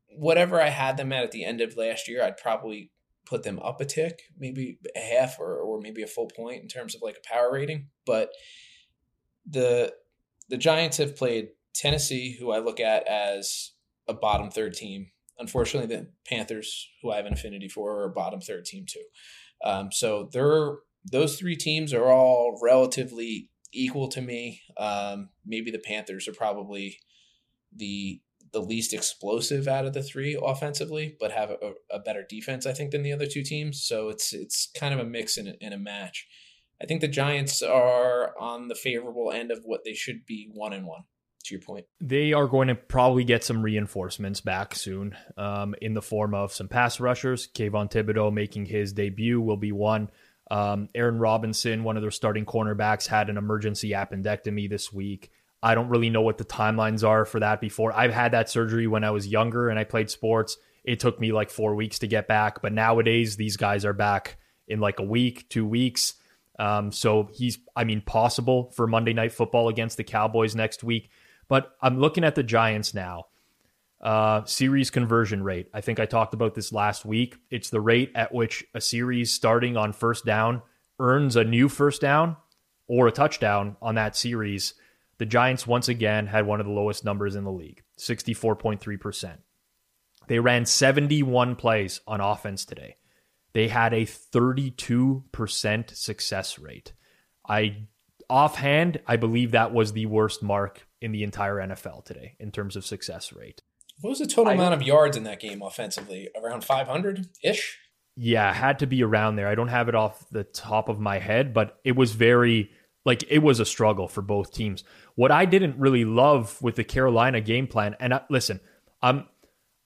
[SPEAKER 2] whatever I had them at at the end of last year, I'd probably put them up a tick, maybe a half or, or maybe a full point in terms of like a power rating. But the the Giants have played Tennessee, who I look at as a bottom third team. Unfortunately, the Panthers, who I have an affinity for, are a bottom third team too. Um, so they're those three teams are all relatively equal to me. Um, maybe the Panthers are probably the the least explosive out of the three offensively, but have a, a, better defense, I think, than the other two teams. So it's it's kind of a mix in a, in a match. I think the Giants are on the favorable end of what they should be one and one to your point.
[SPEAKER 1] They are going to probably get some reinforcements back soon um, in the form of some pass rushers. Kayvon Thibodeaux making his debut will be one. Um, Aaron Robinson, one of their starting cornerbacks, had an emergency appendectomy this week. I don't really know what the timelines are for that before. I've had that surgery when I was younger and I played sports. It took me like four weeks to get back, but nowadays these guys are back in like a week, two weeks. Um, so he's, I mean, possible for Monday Night Football against the Cowboys next week. But I'm looking at the Giants now. Uh, series conversion rate. I think I talked about this last week. It's the rate at which a series starting on first down earns a new first down or a touchdown on that series. The Giants once again had one of the lowest numbers in the league, 64.3%. They ran 71 plays on offense today. They had a 32% success rate. I offhand, I believe that was the worst mark in the entire NFL today in terms of success rate.
[SPEAKER 2] What was the total amount of yards in that game offensively? Around 500 ish?
[SPEAKER 1] Yeah, had to be around there. I don't have it off the top of my head, but it was very like it was a struggle for both teams. What I didn't really love with the Carolina game plan, and I, listen, I'm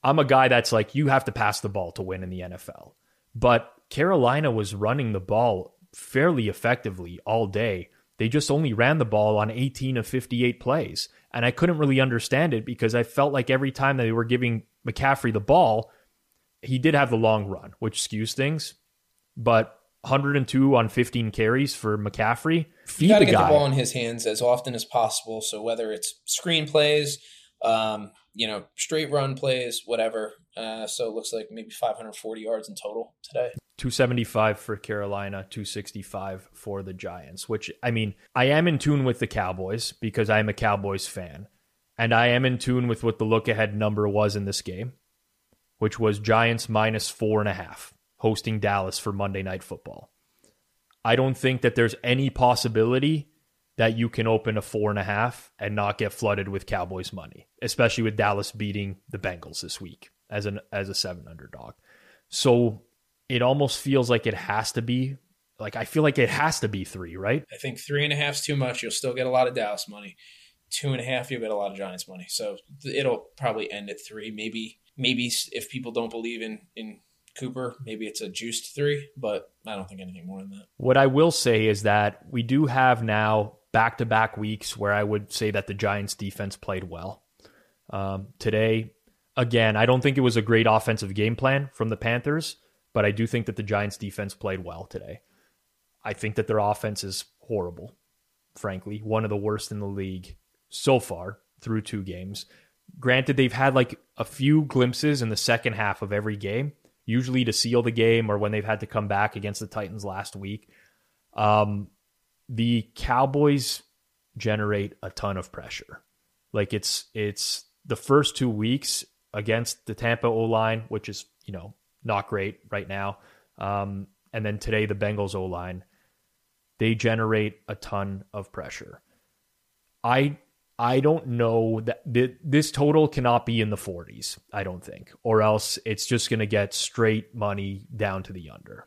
[SPEAKER 1] I'm a guy that's like you have to pass the ball to win in the NFL, but Carolina was running the ball fairly effectively all day. They just only ran the ball on 18 of 58 plays. And I couldn't really understand it because I felt like every time they were giving McCaffrey the ball, he did have the long run, which skews things. But 102 on 15 carries for McCaffrey.
[SPEAKER 2] Feed you got to get guy. the ball in his hands as often as possible. So whether it's screen plays, um, you know, straight run plays, whatever. Uh, so it looks like maybe 540 yards in total today.
[SPEAKER 1] 275 for Carolina, 265 for the Giants, which I mean, I am in tune with the Cowboys because I am a Cowboys fan. And I am in tune with what the look ahead number was in this game, which was Giants minus four and a half, hosting Dallas for Monday Night Football. I don't think that there's any possibility that you can open a four and a half and not get flooded with Cowboys money, especially with Dallas beating the Bengals this week as an as a seven underdog. So it almost feels like it has to be like I feel like it has to be three, right?
[SPEAKER 2] I think three and a half is too much. You'll still get a lot of Dallas money. Two and a half, you'll get a lot of Giants money. So it'll probably end at three. Maybe maybe if people don't believe in in Cooper, maybe it's a juiced three, but I don't think anything more than that.
[SPEAKER 1] What I will say is that we do have now back to back weeks where I would say that the Giants defense played well. Um, today, again, I don't think it was a great offensive game plan from the Panthers but I do think that the Giants defense played well today. I think that their offense is horrible, frankly, one of the worst in the league so far through two games. Granted, they've had like a few glimpses in the second half of every game, usually to seal the game or when they've had to come back against the Titans last week. Um, the Cowboys generate a ton of pressure. Like it's it's the first two weeks against the Tampa O line, which is you know not great right now. Um, and then today, the Bengals O line, they generate a ton of pressure. I I don't know that this total cannot be in the 40s. I don't think, or else it's just going to get straight money down to the under.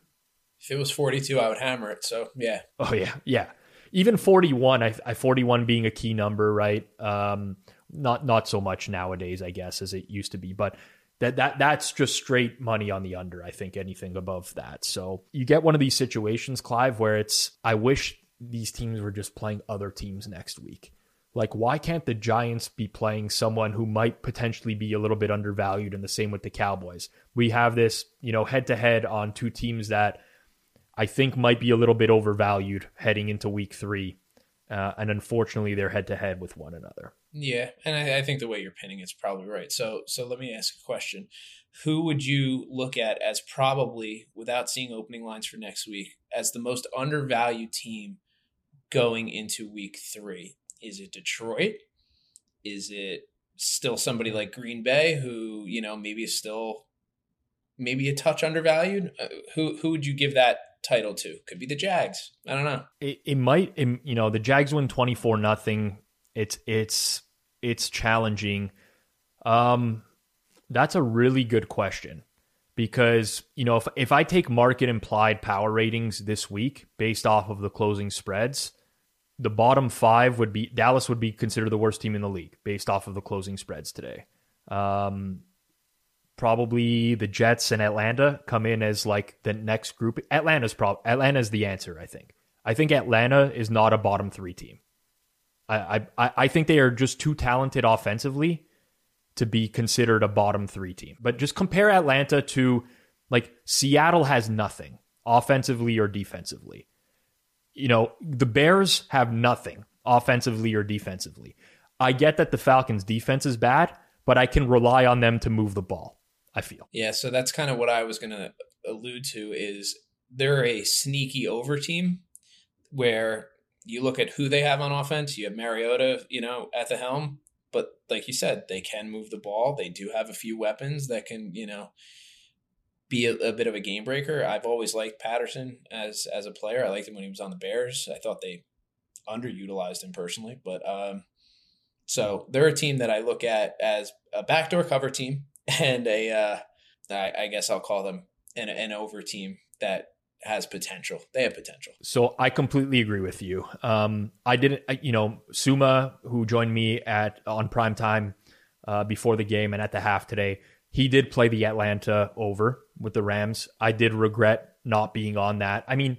[SPEAKER 2] If it was 42, I would hammer it. So yeah.
[SPEAKER 1] Oh yeah, yeah. Even 41, I, I 41 being a key number, right? Um, not not so much nowadays, I guess, as it used to be, but that that that's just straight money on the under. I think anything above that. So you get one of these situations, Clive, where it's I wish these teams were just playing other teams next week. Like, why can't the Giants be playing someone who might potentially be a little bit undervalued? And the same with the Cowboys. We have this, you know, head to head on two teams that I think might be a little bit overvalued heading into week three. Uh, and unfortunately, they're head to head with one another.
[SPEAKER 2] Yeah, and I, I, think the way you're pinning it's probably right. So, so let me ask a question: Who would you look at as probably, without seeing opening lines for next week, as the most undervalued team going into Week Three? Is it Detroit? Is it still somebody like Green Bay, who you know maybe is still maybe a touch undervalued? Uh, who who would you give that title to? Could be the Jags. I don't know.
[SPEAKER 1] It, it might. It, you know, the Jags win twenty four nothing it's it's it's challenging. Um, that's a really good question because you know if if I take market implied power ratings this week based off of the closing spreads, the bottom five would be Dallas would be considered the worst team in the league based off of the closing spreads today. Um, probably the Jets and Atlanta come in as like the next group. Atlanta's prob Atlanta's the answer. I think. I think Atlanta is not a bottom three team. I, I, I think they are just too talented offensively to be considered a bottom three team. But just compare Atlanta to like Seattle has nothing offensively or defensively. You know, the Bears have nothing offensively or defensively. I get that the Falcons' defense is bad, but I can rely on them to move the ball. I feel.
[SPEAKER 2] Yeah, so that's kind of what I was going to allude to is they're a sneaky over team where you look at who they have on offense. You have Mariota, you know, at the helm, but like you said, they can move the ball. They do have a few weapons that can, you know, be a, a, bit of a game breaker. I've always liked Patterson as as a player. I liked him when he was on the Bears. I thought they underutilized him personally, but um, so they're a team that I look at as a backdoor cover team and a uh, I, I guess I'll call them an, an over team that has potential. They have potential.
[SPEAKER 1] So I completely agree with you. Um, I didn't, you know, Suma, who joined me at on prime time uh, before the game and at the half today, he did play the Atlanta over with the Rams. I did regret not being on that. I mean,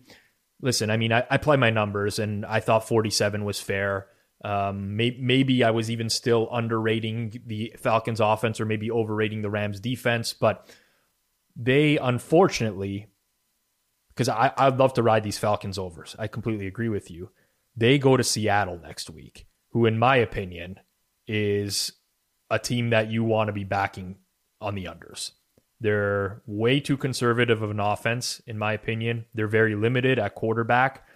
[SPEAKER 1] listen, I mean, I, I play my numbers and I thought 47 was fair. Um, may, maybe I was even still underrating the Falcons offense or maybe overrating the Rams defense, but they unfortunately because I I'd love to ride these Falcons overs. I completely agree with you. They go to Seattle next week, who, in my opinion, is a team that you want to be backing on the unders. They're way too conservative of an offense, in my opinion. They're very limited at quarterback.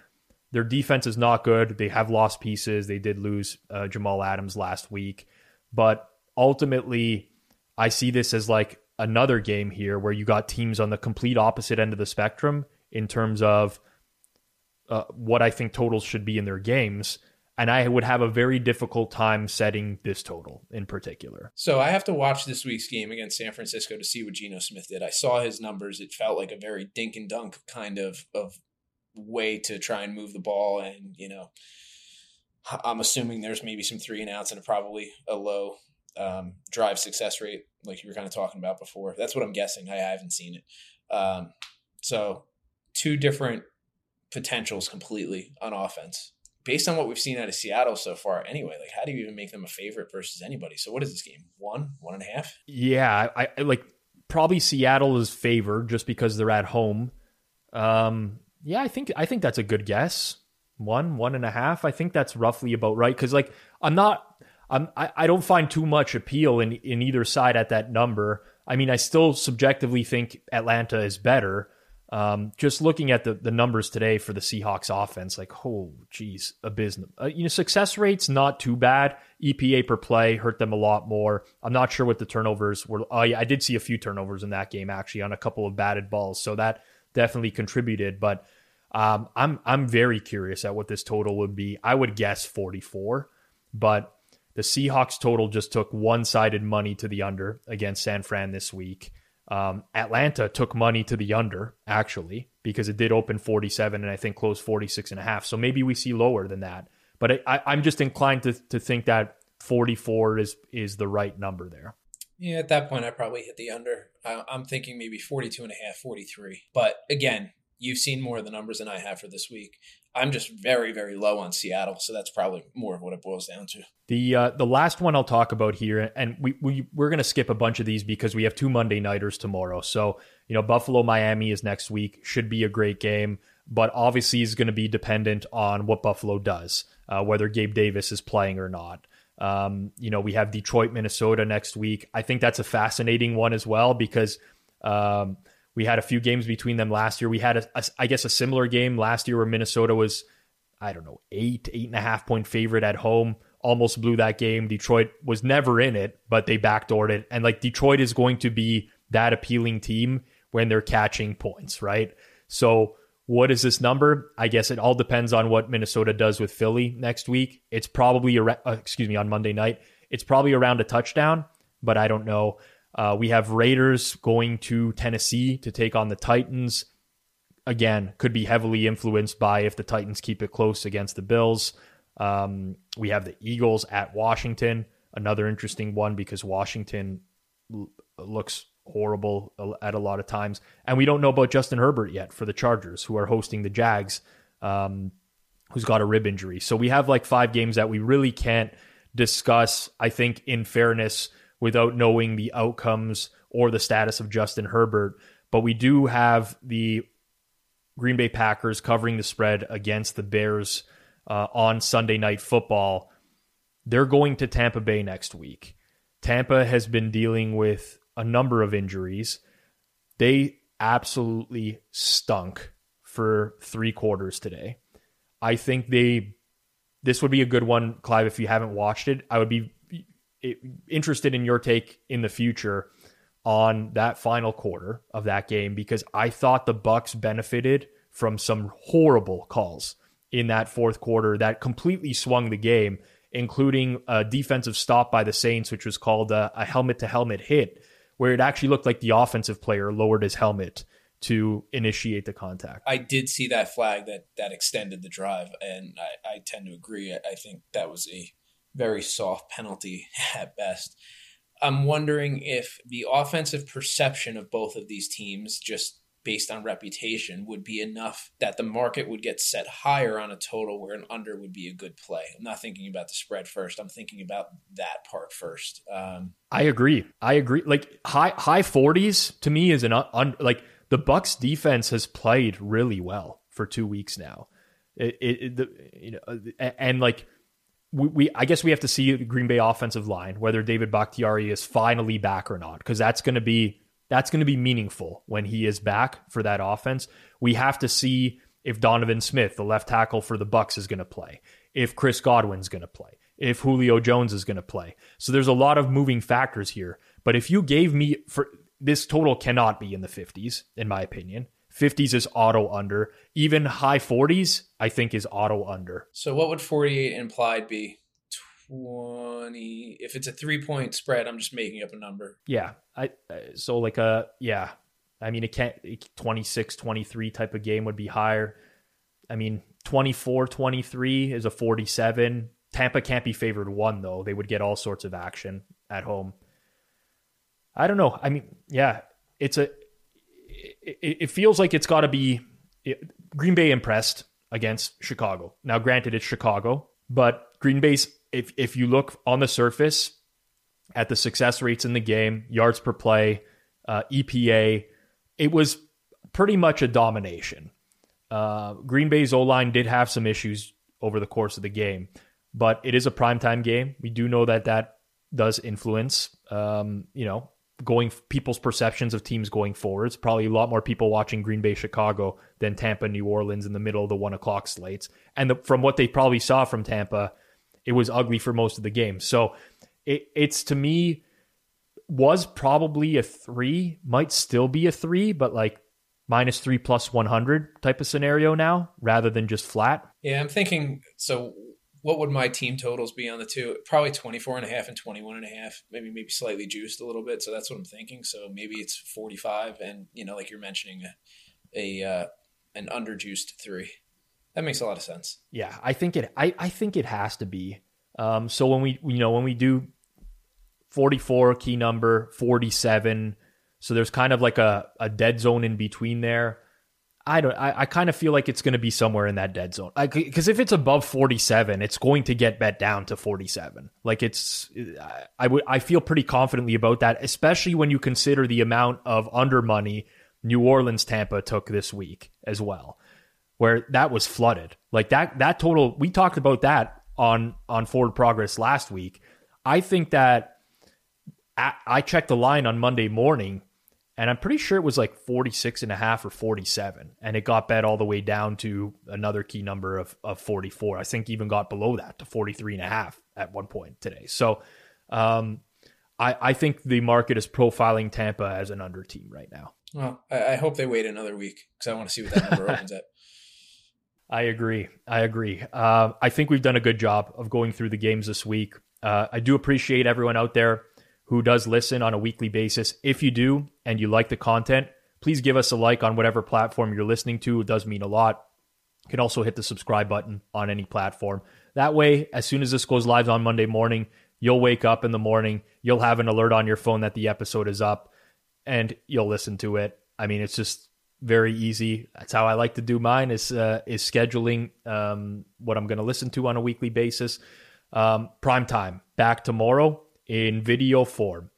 [SPEAKER 1] Their defense is not good. They have lost pieces. They did lose uh, Jamal Adams last week. But ultimately, I see this as like another game here where you got teams on the complete opposite end of the spectrum in terms of uh, what I think totals should be in their games. And I would have a very difficult time setting this total in particular.
[SPEAKER 2] So I have to watch this week's game against San Francisco to see what Geno Smith did. I saw his numbers. It felt like a very dink and dunk kind of of way to try and move the ball. And, you know, I'm assuming there's maybe some three and outs and probably a low um, drive success rate, like you were kind of talking about before. That's what I'm guessing. I haven't seen it. Um, so two different potentials completely on offense. Based on what we've seen out of Seattle so far, anyway, like how do you even make them a favorite versus anybody? So what is this game? One, one and a half?
[SPEAKER 1] Yeah, I, I like probably Seattle is favored just because they're at home. Um, yeah, I think I think that's a good guess. One, one and a half. I think that's roughly about right. Because like I'm not, I'm I, I don't find too much appeal in in either side at that number. I mean, I still subjectively think Atlanta is better, um, just looking at the the numbers today for the Seahawks offense, like oh geez, abysmal. Uh, you know, success rates not too bad. EPA per play hurt them a lot more. I'm not sure what the turnovers were. Oh yeah, I did see a few turnovers in that game actually on a couple of batted balls, so that definitely contributed. But um, I'm I'm very curious at what this total would be. I would guess 44, but the Seahawks total just took one sided money to the under against San Fran this week. Um, Atlanta took money to the under, actually, because it did open 47 and I think closed 46 and a half. So maybe we see lower than that. But I, am just inclined to, to think that 44 is is the right number there.
[SPEAKER 2] Yeah, at that point, I probably hit the under. I, I'm thinking maybe 42 and a half, 43. But again, you've seen more of the numbers than I have for this week. I'm just very, very low on Seattle, so that's probably more of what it boils down to.
[SPEAKER 1] The uh, the last one I'll talk about here, and we, we we're to skip a bunch of these because we have two Monday nighters tomorrow. So you know, Buffalo Miami is next week, should be a great game, but obviously is going to be dependent on what Buffalo does, uh, whether Gabe Davis is playing or not. Um, you know, we have Detroit, Minnesota next week. I think that's a fascinating one as well because. Um, we had a few games between them last year. We had, a, a, I guess, a similar game last year where Minnesota was, I don't know, eight, eight and a half point favorite at home. Almost blew that game. Detroit was never in it, but they backdoored it. And like Detroit is going to be that appealing team when they're catching points, right? So, what is this number? I guess it all depends on what Minnesota does with Philly next week. It's probably, uh, excuse me, on Monday night. It's probably around a touchdown, but I don't know. Uh, we have Raiders going to Tennessee to take on the Titans. Again, could be heavily influenced by if the Titans keep it close against the Bills. Um, we have the Eagles at Washington, another interesting one because Washington l- looks horrible at a lot of times. And we don't know about Justin Herbert yet for the Chargers, who are hosting the Jags, um, who's got a rib injury. So we have like five games that we really can't discuss, I think, in fairness without knowing the outcomes or the status of Justin Herbert. But we do have the Green Bay Packers covering the spread against the Bears uh, on Sunday Night Football. They're going to Tampa Bay next week. Tampa has been dealing with a number of injuries. They absolutely stunk for three quarters today. I think they this would be a good one, Clive. If you haven't watched it, I would be interested in your take in the future on that final quarter of that game because I thought the Bucs benefited from some horrible calls in that fourth quarter that completely swung the game, including a defensive stop by the Saints, which was called a, helmet to helmet hit, where it actually looked like the offensive player lowered his helmet to initiate the contact.
[SPEAKER 2] I did see that flag that that extended the drive, and I, I tend to agree. I, I think that was a very soft penalty at best. I'm wondering if the offensive perception of both of these teams, just based on reputation, would be enough that the market would get set higher on a total where an under would be a good play. I'm not thinking about the spread first. I'm thinking about that part first. Um,
[SPEAKER 1] I agree. I agree. Like high high 40s to me is an un, like the Bucs defense has played really well for two weeks now. It, it, the, you know, and like we, we, I guess we have to see the Green Bay offensive line whether David Bakhtiari is finally back or not, because that's going to be that's going to be meaningful when he is back for that offense. We have to see if Donovan Smith, the left tackle for the Bucs, is going to play, if Chris Godwin's going to play, if Julio Jones is going to play. So there's a lot of moving factors here. But if you gave me for this total cannot be in the 50s, in my opinion. 50s is auto under. Even high 40s, I think, is auto under.
[SPEAKER 2] So what would 48 implied be? 20 if it's a three point spread i'm just making up a number
[SPEAKER 1] yeah i so like a yeah i mean it can't 26 23 type of game would be higher i mean 24 23 is a 47 tampa can't be favored one though they would get all sorts of action at home I don't know. I mean, yeah, it's a. It, it feels like it's got to be it, Green Bay impressed against Chicago. Now, granted, it's Chicago, but Green Bay's. If if you look on the surface at the success rates in the game, yards per play, uh, EPA, it was pretty much a domination. Uh, Green Bay's O line did have some issues over the course of the game, but it is a primetime game. We do know that that does influence, um, you know, going people's perceptions of teams going forward. It's probably a lot more people watching Green Bay, Chicago than Tampa, New Orleans in the middle of the one o'clock slates. And the, from what they probably saw from Tampa, it was ugly for most of the game. So it, it's to me was probably a three, might still be a three, but like minus three plus 100 type of scenario now rather than just flat.
[SPEAKER 2] Yeah, I'm thinking so what would my team totals be on the two? Probably 24 and a half and 21 and a half, maybe maybe slightly juiced a little bit. So that's what I'm thinking. So maybe it's 45 and you know like you're mentioning a, a uh, an underjuiced 3. That makes a lot of sense.
[SPEAKER 1] Yeah, I think it I I think it has to be. Um so when we you know when we do 44 key number, 47, so there's kind of like a a dead zone in between there. I don't. I, I kind of feel like it's going to be somewhere in that dead zone. Because if it's above forty seven, it's going to get bet down to forty seven. Like it's, I would. I feel pretty confidently about that, especially when you consider the amount of under money New Orleans Tampa took this week as well, where that was flooded. Like that. That total. We talked about that on on forward progress last week. I think that I checked the line on Monday morning and I'm pretty sure it was like 46 and a half or 47 and it got bet all the way down to another key number of, of 44 I think even got below that to 43 and a half at one point today. So um, I, I think the market is profiling Tampa as an under team right now.
[SPEAKER 2] Well I, I hope they wait another week because I want to see what that number opens at.
[SPEAKER 1] I agree. I agree. Uh, I think we've done a good job of going through the games this week. Uh, I do appreciate everyone out there who does listen on a weekly basis. If you do and you like the content, please give us a like on whatever platform you're listening to. It does mean a lot. You can also hit the subscribe button on any platform. That way, as soon as this goes live on Monday morning, you'll wake up in the morning, you'll have an alert on your phone that the episode is up, and you'll listen to it. I mean, it's just very easy. That's how I like to do mine is uh, is scheduling um, what I'm going to listen to on a weekly basis. Um, prime time back tomorrow in video form.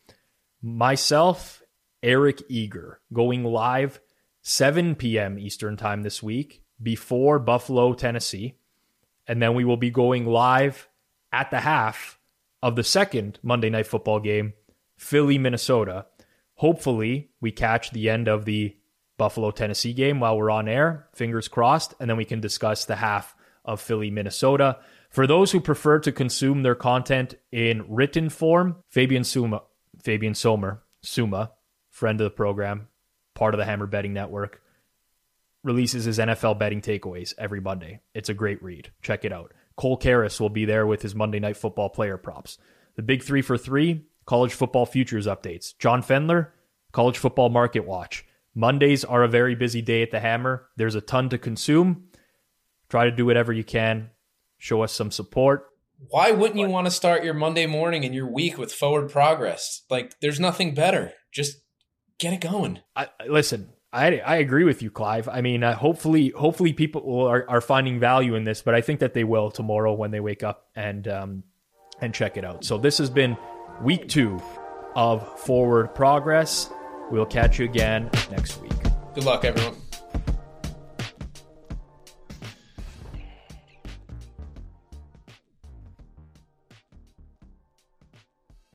[SPEAKER 1] Myself, Eric Eager, going live 7 p.m. Eastern Time this week before Buffalo, Tennessee. And then we will be going live at the half of the second Monday Night Football game, Philly, Minnesota. Hopefully, we catch the end of the Buffalo, Tennessee game while we're on air. Fingers crossed. And then we can discuss the half of Philly, Minnesota. For those who prefer to consume their content in written form, Fabian Suma, Fabian Somer, Suma, friend of the program, part of the Hammer Betting Network, releases his NFL betting takeaways every Monday. It's a great read. Check it out. Cole Karras will be there with his Monday Night Football player props. The big three for three college football futures updates. John Fendler, college football market watch. Mondays are a very busy day at the Hammer. There's a ton to consume. Try to do whatever you can. Show us some support.
[SPEAKER 2] Why wouldn't you want to start your Monday morning and your week with forward progress? Like, there's nothing better. Just get it going.
[SPEAKER 1] I, listen, I, I agree with you, Clive. I mean, uh, hopefully, hopefully people are, are finding value in this, but I think that they will tomorrow when they wake up and um, and check it out. So this has been week two of Forward Progress. We'll catch you again next week.
[SPEAKER 2] Good luck, everyone.